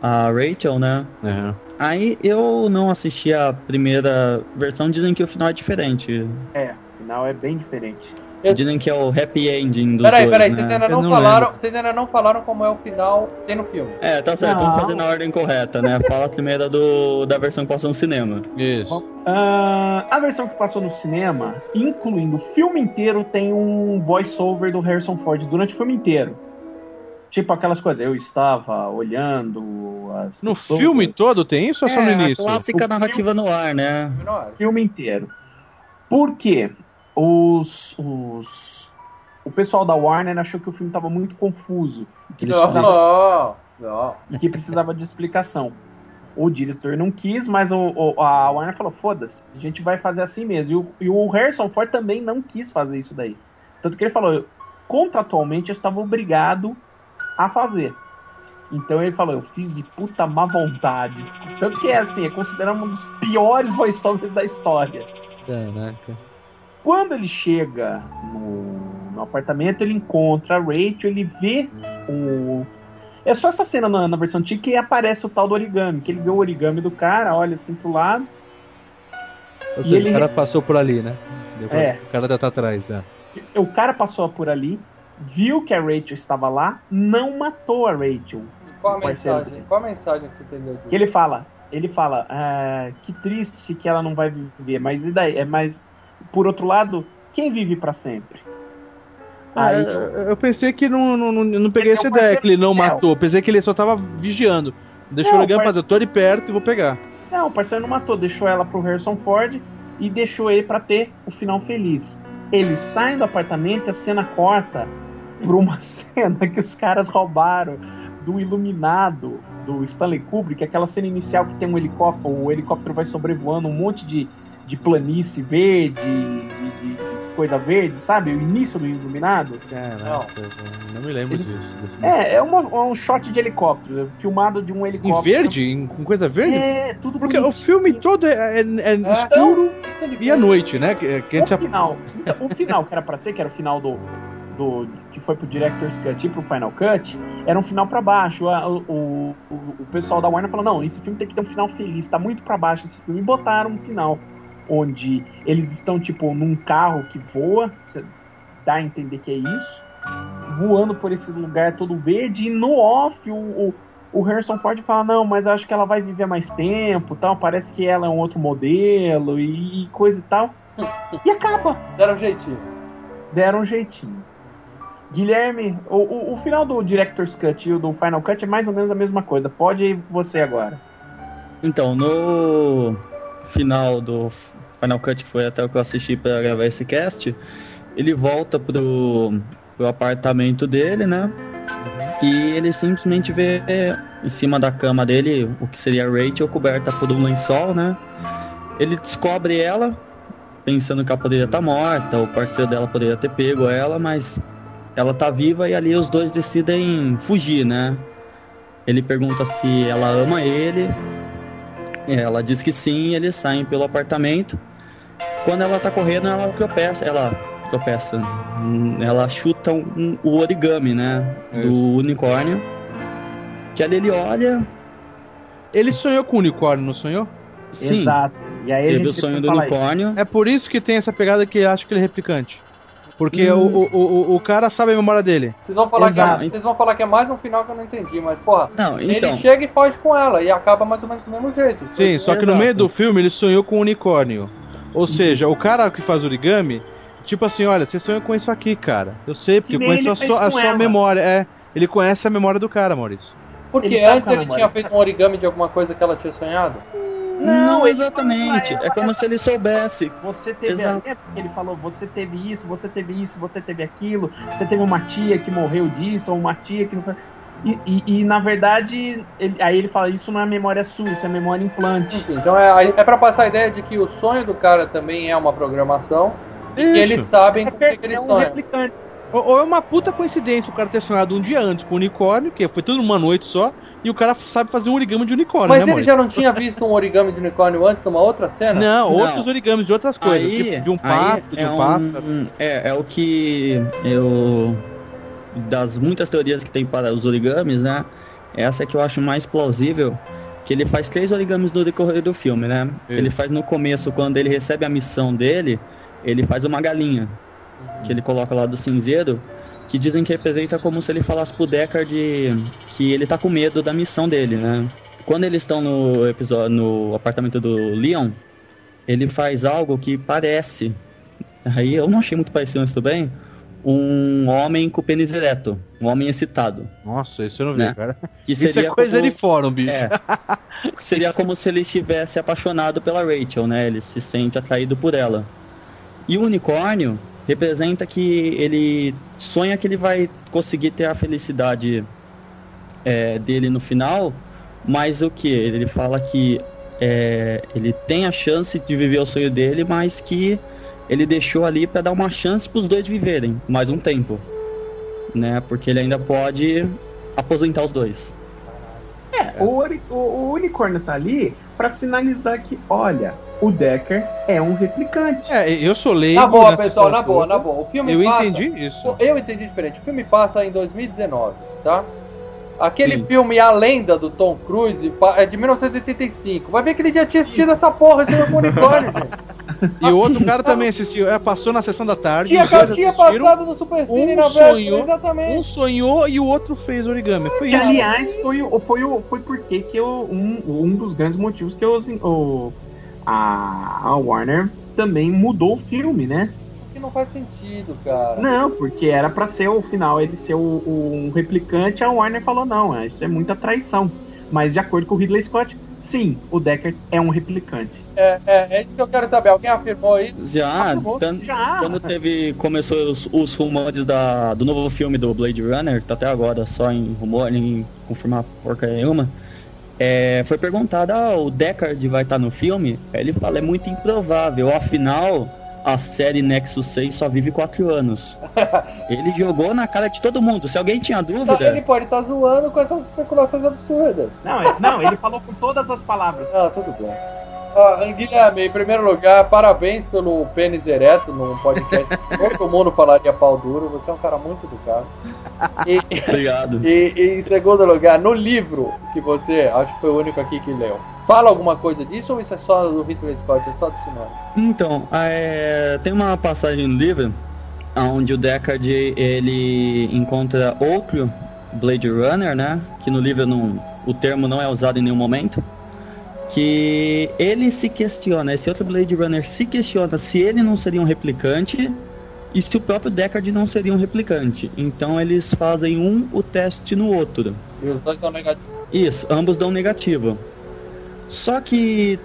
a Rachel, né? Aham. Aí eu não assisti a primeira versão, dizem que o final é diferente. É, o final é bem diferente. Eu- Dizem que é o happy ending dos Peraí, dois, peraí, né? vocês ainda não, falaram. lembro. Vocês ainda não falaram como é o final que tem no filme. É, tá certo, Não. vamos fazer na ordem correta, né? <laughs> Fala primeiro do, da versão que passou no cinema. Isso. Ah, a versão que passou no cinema, incluindo o filme inteiro, tem um voice-over do Harrison Ford durante o filme inteiro. Tipo aquelas coisas, eu estava olhando as No pessoas, filme todo tem isso ou só no É, a início? clássica narrativa no ar, né? É? filme inteiro. Por quê? Os, os, o pessoal da Warner achou que o filme estava muito confuso. e Que, precisava, não, não. que precisava de explicação. O diretor não quis, mas o, o- a Warner falou: foda-se, a gente vai fazer assim mesmo. E o, e o Harrison Ford também não quis fazer isso daí. Tanto que ele falou: contratualmente eu estava obrigado a fazer. Então ele falou: eu fiz de puta má vontade. Tanto que é assim, é considerado um dos piores voice-overs da história. Caraca. Quando ele chega no, no apartamento, ele encontra a Rachel, ele vê o. É só essa cena na, na versão antiga que aparece o tal do origami, que ele vê o origami do cara, olha assim pro lado. Ou seja, ele- o cara passou por ali, né? Depois- É. O cara tá atrás, né? O cara passou por ali, viu que a Rachel estava lá, não matou a Rachel. Qual a mensagem? Qual a mensagem que você entendeu? Que ele fala: ele fala, ah, que triste que ela não vai viver, mas e daí? É, mas, por outro lado, quem vive pra sempre? Aí, É, eu pensei que não, não, não, não peguei é essa ideia, que ele não matou. Pensei que ele só tava vigiando. Deixou Não, o par- fazer, eu tô ali perto e vou pegar. não, o parceiro não matou, deixou ela pro Harrison Ford e deixou ele pra ter o final feliz. Eles saem do apartamento e a cena corta por uma <laughs> cena que os caras roubaram do Iluminado do Stanley Kubrick, aquela cena inicial que tem um helicóptero, o helicóptero vai sobrevoando um monte de, de planície verde, de, de- de coisa verde, sabe? O início do Iluminado. Caraca, não me lembro Eles- disso. É, é, uma- é um shot de helicóptero, filmado de um Em helicóptero. verde? Em- com coisa verde? É, tudo Porque o bonitinho. filme todo é, é- é É. escuro Ele e à noite, né? Que, que O já- final, <laughs> então, o final que era pra ser, que era o final do, do que foi pro Director's Cut e pro Final Cut, era um final pra baixo. O, o, o, o pessoal da Warner falou: não, esse filme tem que ter um final feliz, tá muito pra baixo esse filme. E botaram um final onde eles estão, tipo, num carro que voa, dá a entender que é isso, voando por esse lugar todo verde, e no off o, o, o Harrison Ford fala: não, mas acho que ela vai viver mais tempo, tal, parece que ela é um outro modelo e coisa e tal. E acaba Deram um jeitinho. deram um jeitinho. Guilherme, o, o, o final do Director's Cut e o do Final Cut é mais ou menos a mesma coisa. Pode ir você agora. Então, no final do Final Cut, que foi até o que eu assisti para gravar esse cast, ele volta pro, pro apartamento dele, né? E ele simplesmente vê em cima da cama dele o que seria a Rachel coberta por um lençol, né? Ele descobre ela, pensando que ela poderia estar morta, o parceiro dela poderia ter pego ela, mas ela tá viva e ali os dois decidem fugir, né? Ele pergunta se ela ama ele, ela diz que sim, eles saem pelo apartamento. Quando ela tá correndo, ela tropeça, ela tropeça, ela chuta um- um- o origami, né, É. do unicórnio. Que ali ele olha, Ele sonhou com o unicórnio, não sonhou? sim, Exato. E aí a teve o sonho do falar isso. unicórnio. É por isso que tem essa pegada que acha que ele é replicante. Porque Hum. o, o, o, o cara sabe a memória dele. Vocês vão, falar que é, vocês vão falar que é mais um final que eu não entendi, mas porra, Não, então, ele chega e foge com ela e acaba mais ou menos do mesmo jeito. Sim, só que no Exato. meio do filme ele sonhou com o unicórnio. Ou seja, o cara que faz origami, tipo assim, olha, você sonhou com isso aqui, cara. Eu sei, porque Que eu conheço a sua, a sua memória. É, ele conhece a memória do cara, Maurício. Porque Ele antes ele tinha feito um origami de alguma coisa que ela tinha sonhado. não, ele exatamente, é como se ele soubesse. Você teve. Exato. Que ele falou, você teve isso, você teve isso, você teve aquilo, você teve uma tia que morreu disso, ou uma tia que não foi. E, e- e, na verdade, ele- aí ele fala, isso não é memória sua, isso é memória implante. Enfim, então é, é pra passar a ideia de que o sonho do cara também é uma programação e que eles sabem É, que, que per- eles é um sonham. replicante. Ou, ou é uma puta coincidência o cara ter sonhado um dia antes com o unicórnio, que foi tudo numa noite só, e o cara sabe fazer um origami de unicórnio, Mas né, ele Maurício? já não tinha visto um origami de unicórnio antes numa outra cena? Não, Não. outros origamis de outras coisas, Aí, tipo de um pato, de é um pássaro. um, é, é o que eu das muitas teorias que tem para os origamis, né? Essa é que eu acho mais plausível, que ele faz três origamis no decorrer do filme, né? Isso. Ele faz no começo quando ele recebe a missão dele, ele faz uma galinha que ele coloca lá do cinzeiro, que dizem que representa como se ele falasse pro Deckard que ele tá com medo da missão dele, né? Quando eles estão no episódio no apartamento do Leon, ele faz algo que parece, aí eu não achei muito parecido, mas tudo bem, um homem com pênis ereto, um homem excitado. Nossa, isso eu não vi, Né? cara. Que Isso é coisa como- de fórum, bicho. É. <laughs> Seria como se ele estivesse apaixonado pela Rachel, né? Ele se sente atraído por ela. E o unicórnio representa que ele sonha que ele vai conseguir ter a felicidade é, dele no final, mas o que? Ele fala que é, ele tem a chance de viver o sonho dele, mas que ele deixou ali para dar uma chance para os dois viverem mais um tempo, né? Porque ele ainda pode aposentar os dois. É, o, o- o unicórnio tá ali pra sinalizar que, olha, o Decker é um replicante. É, eu sou leigo. Na boa, pessoal, na boa, toda. na boa. O filme Eu passa... entendi isso. Eu entendi diferente. O filme passa em 2019, tá? Aquele Sim. filme A Lenda do Tom Cruise é de 1985. Vai ver que ele já tinha assistido essa porra de um unicórnio, <laughs> gente. E o outro cara também assistiu. É, passou na sessão da tarde. Tinha, tinha passado no Super Cine Um na sonhou, exatamente. um sonhou e o outro fez origami. Foi Que, isso. aliás, foi, o- foi, o- foi porque que eu, um, um dos grandes motivos que eu, o, a, a Warner também mudou o filme, né? Não faz sentido, cara. Não, porque era pra ser o final ele ser o, o- um replicante, a Warner falou não, é, isso é muita traição. Mas de acordo com o Ridley Scott, sim, o Deckard é um replicante. É, é, é isso que eu quero saber. Alguém afirmou isso? Já, Afirmou, tan- já. quando teve, começou os, os rumores da, do novo filme do Blade Runner, tá até agora só em rumor, nem confirmar porcaria nenhuma, é, foi perguntado, ah, o Deckard vai estar no filme? Aí ele fala, é muito improvável, afinal, a série Nexus 6 só vive 4 anos. <laughs> ele jogou na cara de todo mundo, se alguém tinha dúvida... ele pode estar zoando com essas especulações absurdas. Não, é- não, ele falou com todas as palavras. Ah, tudo bem. Ó, Guilherme, em primeiro lugar, parabéns pelo pênis ereto no podcast. <laughs> Todo mundo falaria pau duro, você é um cara muito educado. E, Obrigado. e- e em segundo lugar, no livro que você, acho que foi o único aqui que leu, fala alguma coisa disso ou isso é só do Ridley Scott, é só do cinema? Então, é, tem uma passagem no livro onde o Deckard ele encontra outro Blade Runner, né? Que no livro não, o termo não é usado em nenhum momento. Que ele se questiona, esse outro Blade Runner se questiona se ele não seria um replicante e se o próprio Deckard não seria um replicante. Então eles fazem um o teste no outro. E os dois. Isso, ambos dão negativo. Só que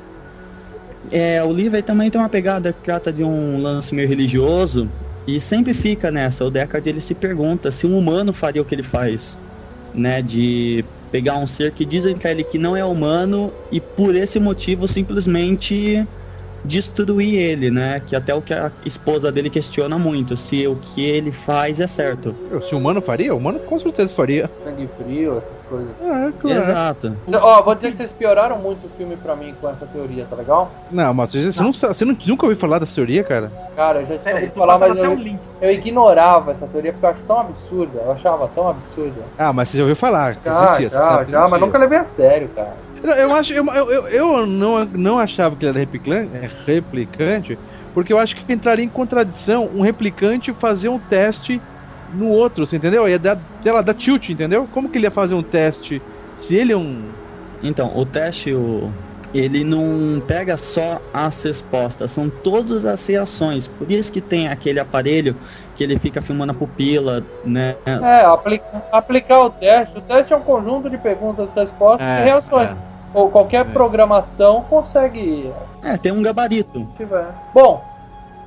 é, o livro aí também tem uma pegada que trata de um lance meio religioso e sempre fica nessa. O Deckard ele se pergunta se um humano faria o que ele faz, né? De pegar um ser que dizem pra ele que não é humano e por esse motivo simplesmente destruir ele, né? Que até o que a esposa dele questiona muito, se o que ele faz é certo. Se o humano faria, o humano com certeza faria. Sangue frio, essas coisas. É, claro. Exato. Ó, vou dizer que vocês pioraram muito o filme pra mim com essa teoria, tá legal? Não, mas você, você não, sa- você não- nunca ouviu falar dessa teoria, cara? Cara, eu já tinha ouvido falar, mas eu, um link. eu ignorava essa teoria porque eu acho tão absurda. Eu achava tão absurda. Ah, mas você já ouviu falar. que Já, existia, já, já, mas nunca levei a sério, cara. Eu, acho, eu, eu, eu- eu não, não achava que ele era replicante, é, replicante, porque eu acho que entraria em contradição um replicante fazer um teste no outro, você entendeu? Ia dar, sei lá, dar tilt, entendeu? Como que ele ia fazer um teste se ele é um. Então, o teste, o, ele não pega só as respostas, são todas as reações. Por isso que tem aquele aparelho que ele fica filmando a pupila, né? É, apli- aplicar o teste. O teste é um conjunto de perguntas, respostas É, e reações. é. Ou qualquer É. programação consegue. É, tem um gabarito. tiver. Bom,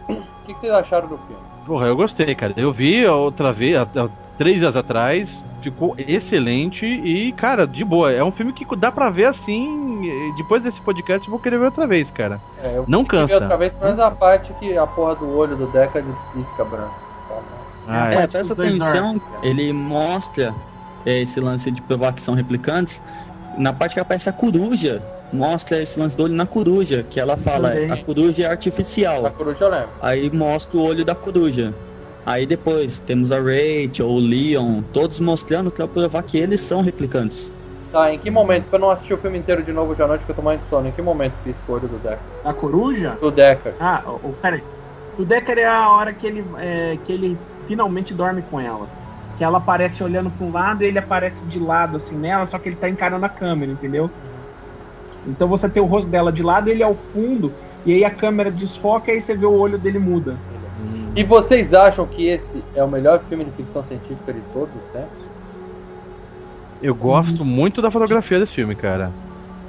o que, que vocês acharam do filme? Porra, eu gostei, cara. Eu vi outra vez, há- há três dias atrás, ficou excelente e, cara, de boa. É um filme que dá pra ver assim. Depois desse podcast, eu vou querer ver outra vez, cara. É, eu Não fui ver cansa. outra vez, menos a parte que a porra do olho do Deckard pisca branco. Ah, É, é. presta atenção, ele mostra é, esse lance de provar que são replicantes. Na parte que aparece a coruja, mostra esse lance do olho na coruja, que ela fala, Também. a coruja é Da artificial. coruja eu lembro. Aí mostra o olho da coruja. Aí depois temos a Rachel, o Leon, todos mostrando pra provar que eles são replicantes. Tá, em que momento? Pra eu não assistir o filme inteiro de novo hoje à noite que eu tô mais de sono, em que momento pisca o olho do Deckard? A coruja? Do Deckard. Ah, o, o, peraí. O Decker é a hora que ele, é, que ele finalmente dorme com ela. Que ela aparece olhando pra um lado e ele aparece de lado assim nela, só que ele tá encarando a câmera, entendeu? Então você tem o rosto dela de lado, ele ao fundo, e aí a câmera desfoca e aí você vê o olho dele muda. E vocês acham que esse é o melhor filme de ficção científica de todos os tempos? Eu gosto muito da fotografia desse filme, cara.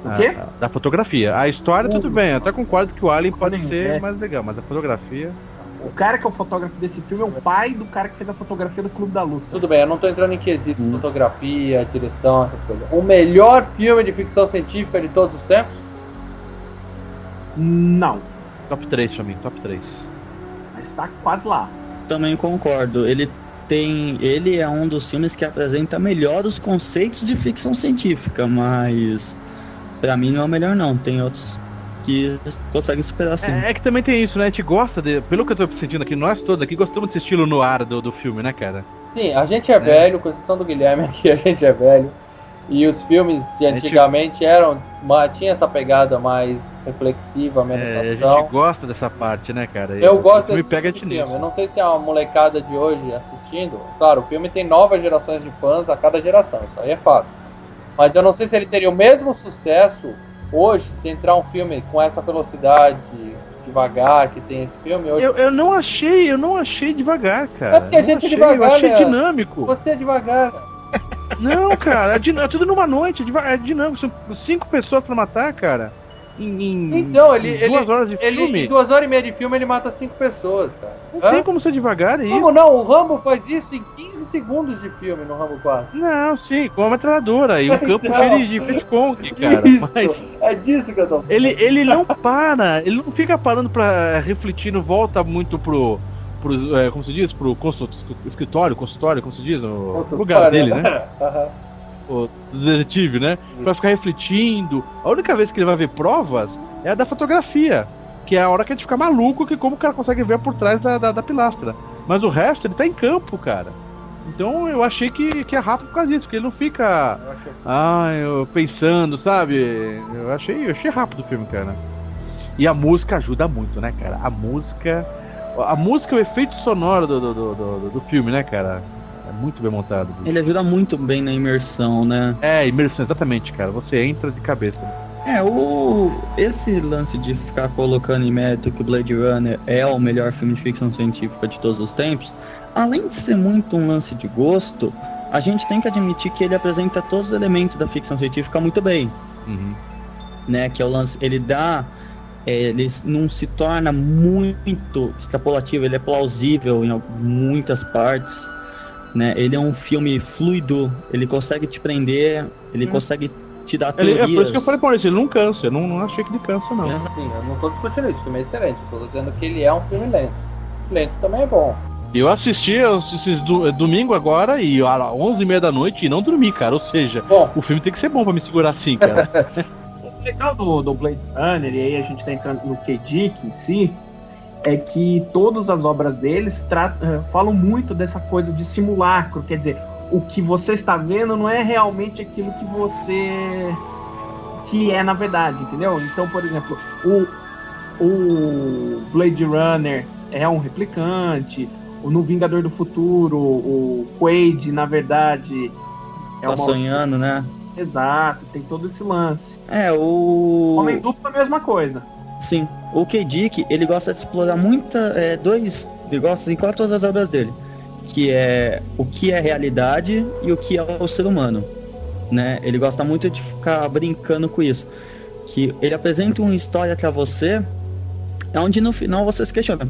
O quê? A- da fotografia. A história, tudo bem. Eu até concordo que o Alien pode Sim, ser é. mais legal, mas a fotografia. O cara que é o fotógrafo desse filme é o pai do cara que fez a fotografia do Clube da Luta. Tudo bem, eu não tô entrando em quesito fotografia, direção, essas coisas. O melhor filme de ficção científica de todos os tempos? Não, Top 3 pra mim, top 3. mas tá quase lá. Também concordo. Ele tem, ele é um dos filmes que apresenta melhor os conceitos de ficção científica, mas pra mim não é o melhor não. Tem outros que conseguem superar sim. É, é que também tem isso, né? A gente gosta de. Pelo que eu tô sentindo aqui, nós todos aqui gostamos desse estilo no ar do, do filme, né, cara? Sim, a gente é, velho, com exceção do Guilherme aqui, <laughs> a gente é velho. E os filmes de gente- antigamente eram. ma- Tinha essa pegada mais reflexiva, É, a meditação. gente gosta dessa parte, né, cara? Eu O gosto desse pega tipo de filme. Eu nisso. não sei se é uma molecada de hoje assistindo. Claro, o filme tem novas gerações de fãs a cada geração, isso aí é fato. Mas eu não sei se ele teria o mesmo sucesso hoje se entrar um filme com essa velocidade devagar que tem esse filme hoje. Eu, eu não achei, eu não achei devagar, cara. É porque a gente é achei, devagar, Eu achei né? dinâmico. Você é devagar. Não, cara, é, é tudo numa noite, é, é dinâmico. São cinco pessoas pra matar, cara. Em, Então, ele. em duas ele, horas de ele- filme. Em duas horas e meia de filme ele mata cinco pessoas, cara. Não Hã? tem como ser devagar, é isso. Como não? O Rambo faz isso em 15 segundos de filme no Rambo 4. Não, sim, com uma metralhadora e um campo Então. cheio de, Vietcong, cara. Isso, Mas É disso que eu tô falando. ele, ele não para, ele não fica parando pra refletir, não volta muito pro. pro é, como se diz? Pro escritório, consultório, como se diz? No lugar dele, né? <laughs> Aham. o detetive, né? Pra ficar refletindo. A única vez que ele vai ver provas é a da fotografia. Que é a hora que a gente fica maluco que como o cara consegue ver por trás da, da, da pilastra. Mas o resto ele tá em campo, cara. Então eu achei que, que é rápido por causa disso, porque ele não fica. Ah, eu pensando, sabe? Eu achei, eu achei rápido o filme, cara. E a música ajuda muito, né, cara? A música. A música é o efeito sonoro do, do, do, do, do filme, né, cara? É muito bem montado. bicho. Ele ajuda muito bem na imersão, né? É, imersão, exatamente, cara. Você entra de cabeça. É, o esse lance de ficar colocando em mérito que o Blade Runner é o melhor filme de ficção científica de todos os tempos, além de ser muito um lance de gosto, a gente tem que admitir que ele apresenta todos os elementos da ficção científica muito bem, Uhum. né? Que é o lance, ele dá, é, ele não se torna muito extrapolativo, ele é plausível em muitas partes, né? Ele é um filme fluido, ele consegue te prender, ele consegue te dar Ele, é teorias. por isso que eu falei pra ele, ele não cansa. Eu não, não achei que ele cansa, não. É. Sim, eu não tô discutindo isso, o filme é excelente. Eu tô dizendo que ele é um filme lento. Lento também é bom. Eu assisti esses do, domingo agora e às 11h30 da noite e não dormi, cara. Ou seja, Bom, o filme tem que ser bom pra me segurar assim, cara. <laughs> O legal do, do Blade Runner, e aí a gente tá entrando no K-Dick em si, é que todas as obras deles eh, falam muito dessa coisa de simulacro, quer dizer, o que você está vendo não é realmente aquilo que você que é na verdade, entendeu? Então, por exemplo, o, o Blade Runner é um replicante, no Vingador do Futuro, o Quaid, na verdade, é Tá uma sonhando, né? exato, tem todo esse lance. É, o. Homem duplo é a mesma coisa. Sim. O K. Dick, ele gosta de explorar muita. É, dois. Ele gosta em quase todas as obras dele. Que é o que é realidade e o que é o ser humano. Né? Ele gosta muito de ficar brincando com isso. Que ele apresenta uma história pra você, onde no final você se questiona.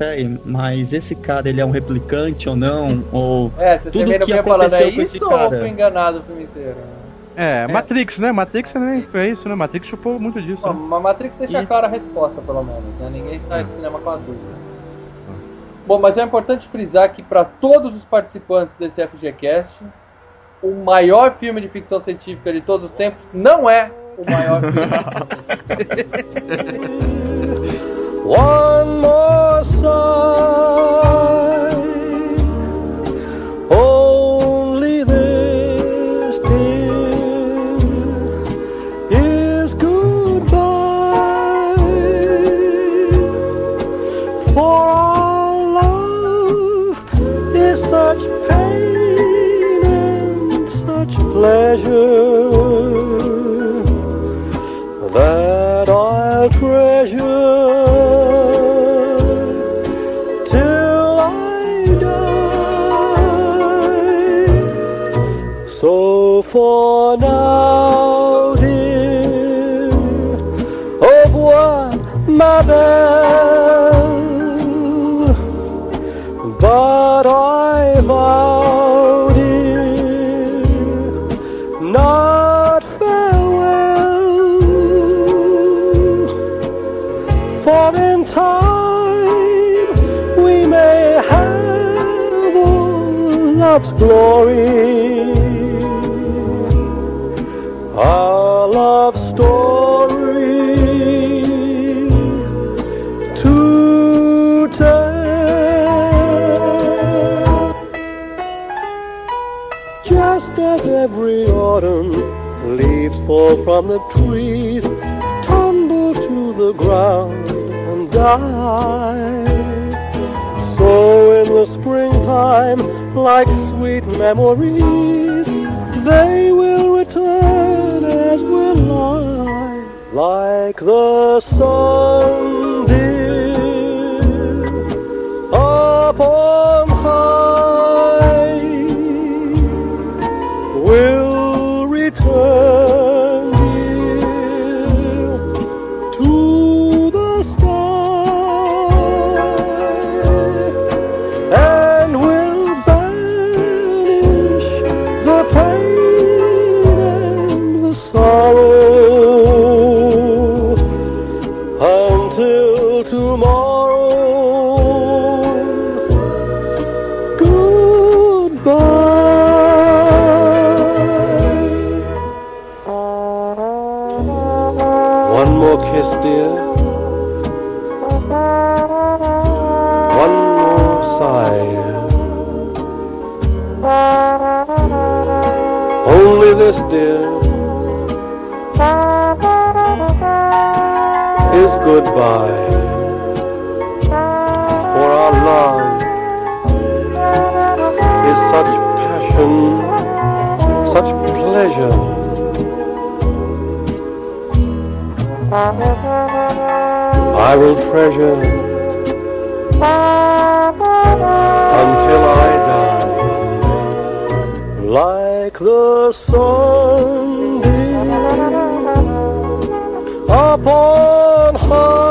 Peraí, mas esse cara ele é um replicante ou não? Ou. é, você Tudo que bem falando, é aconteceu com esse isso ou cara. eu fui enganado o filme inteiro? É, Matrix, né? Matrix também é isso, né? Matrix chupou muito disso. Bom, Né? mas Matrix deixa E- clara a resposta, pelo menos, né? Ninguém sai do cinema com a dúvida. Bom, mas é importante frisar que para todos os participantes desse FGCast, o maior filme de ficção científica de todos os tempos não é o maior filme. <laughs> <laughs> One more 山 But I vow, not farewell. For in time we may have all love's glory. From the trees, tumble to the ground and die. So in the springtime, like sweet memories, they will return as will I, like the sun, goodbye. For our love is such passion, such pleasure. I will treasure until I die, like the sun upon high.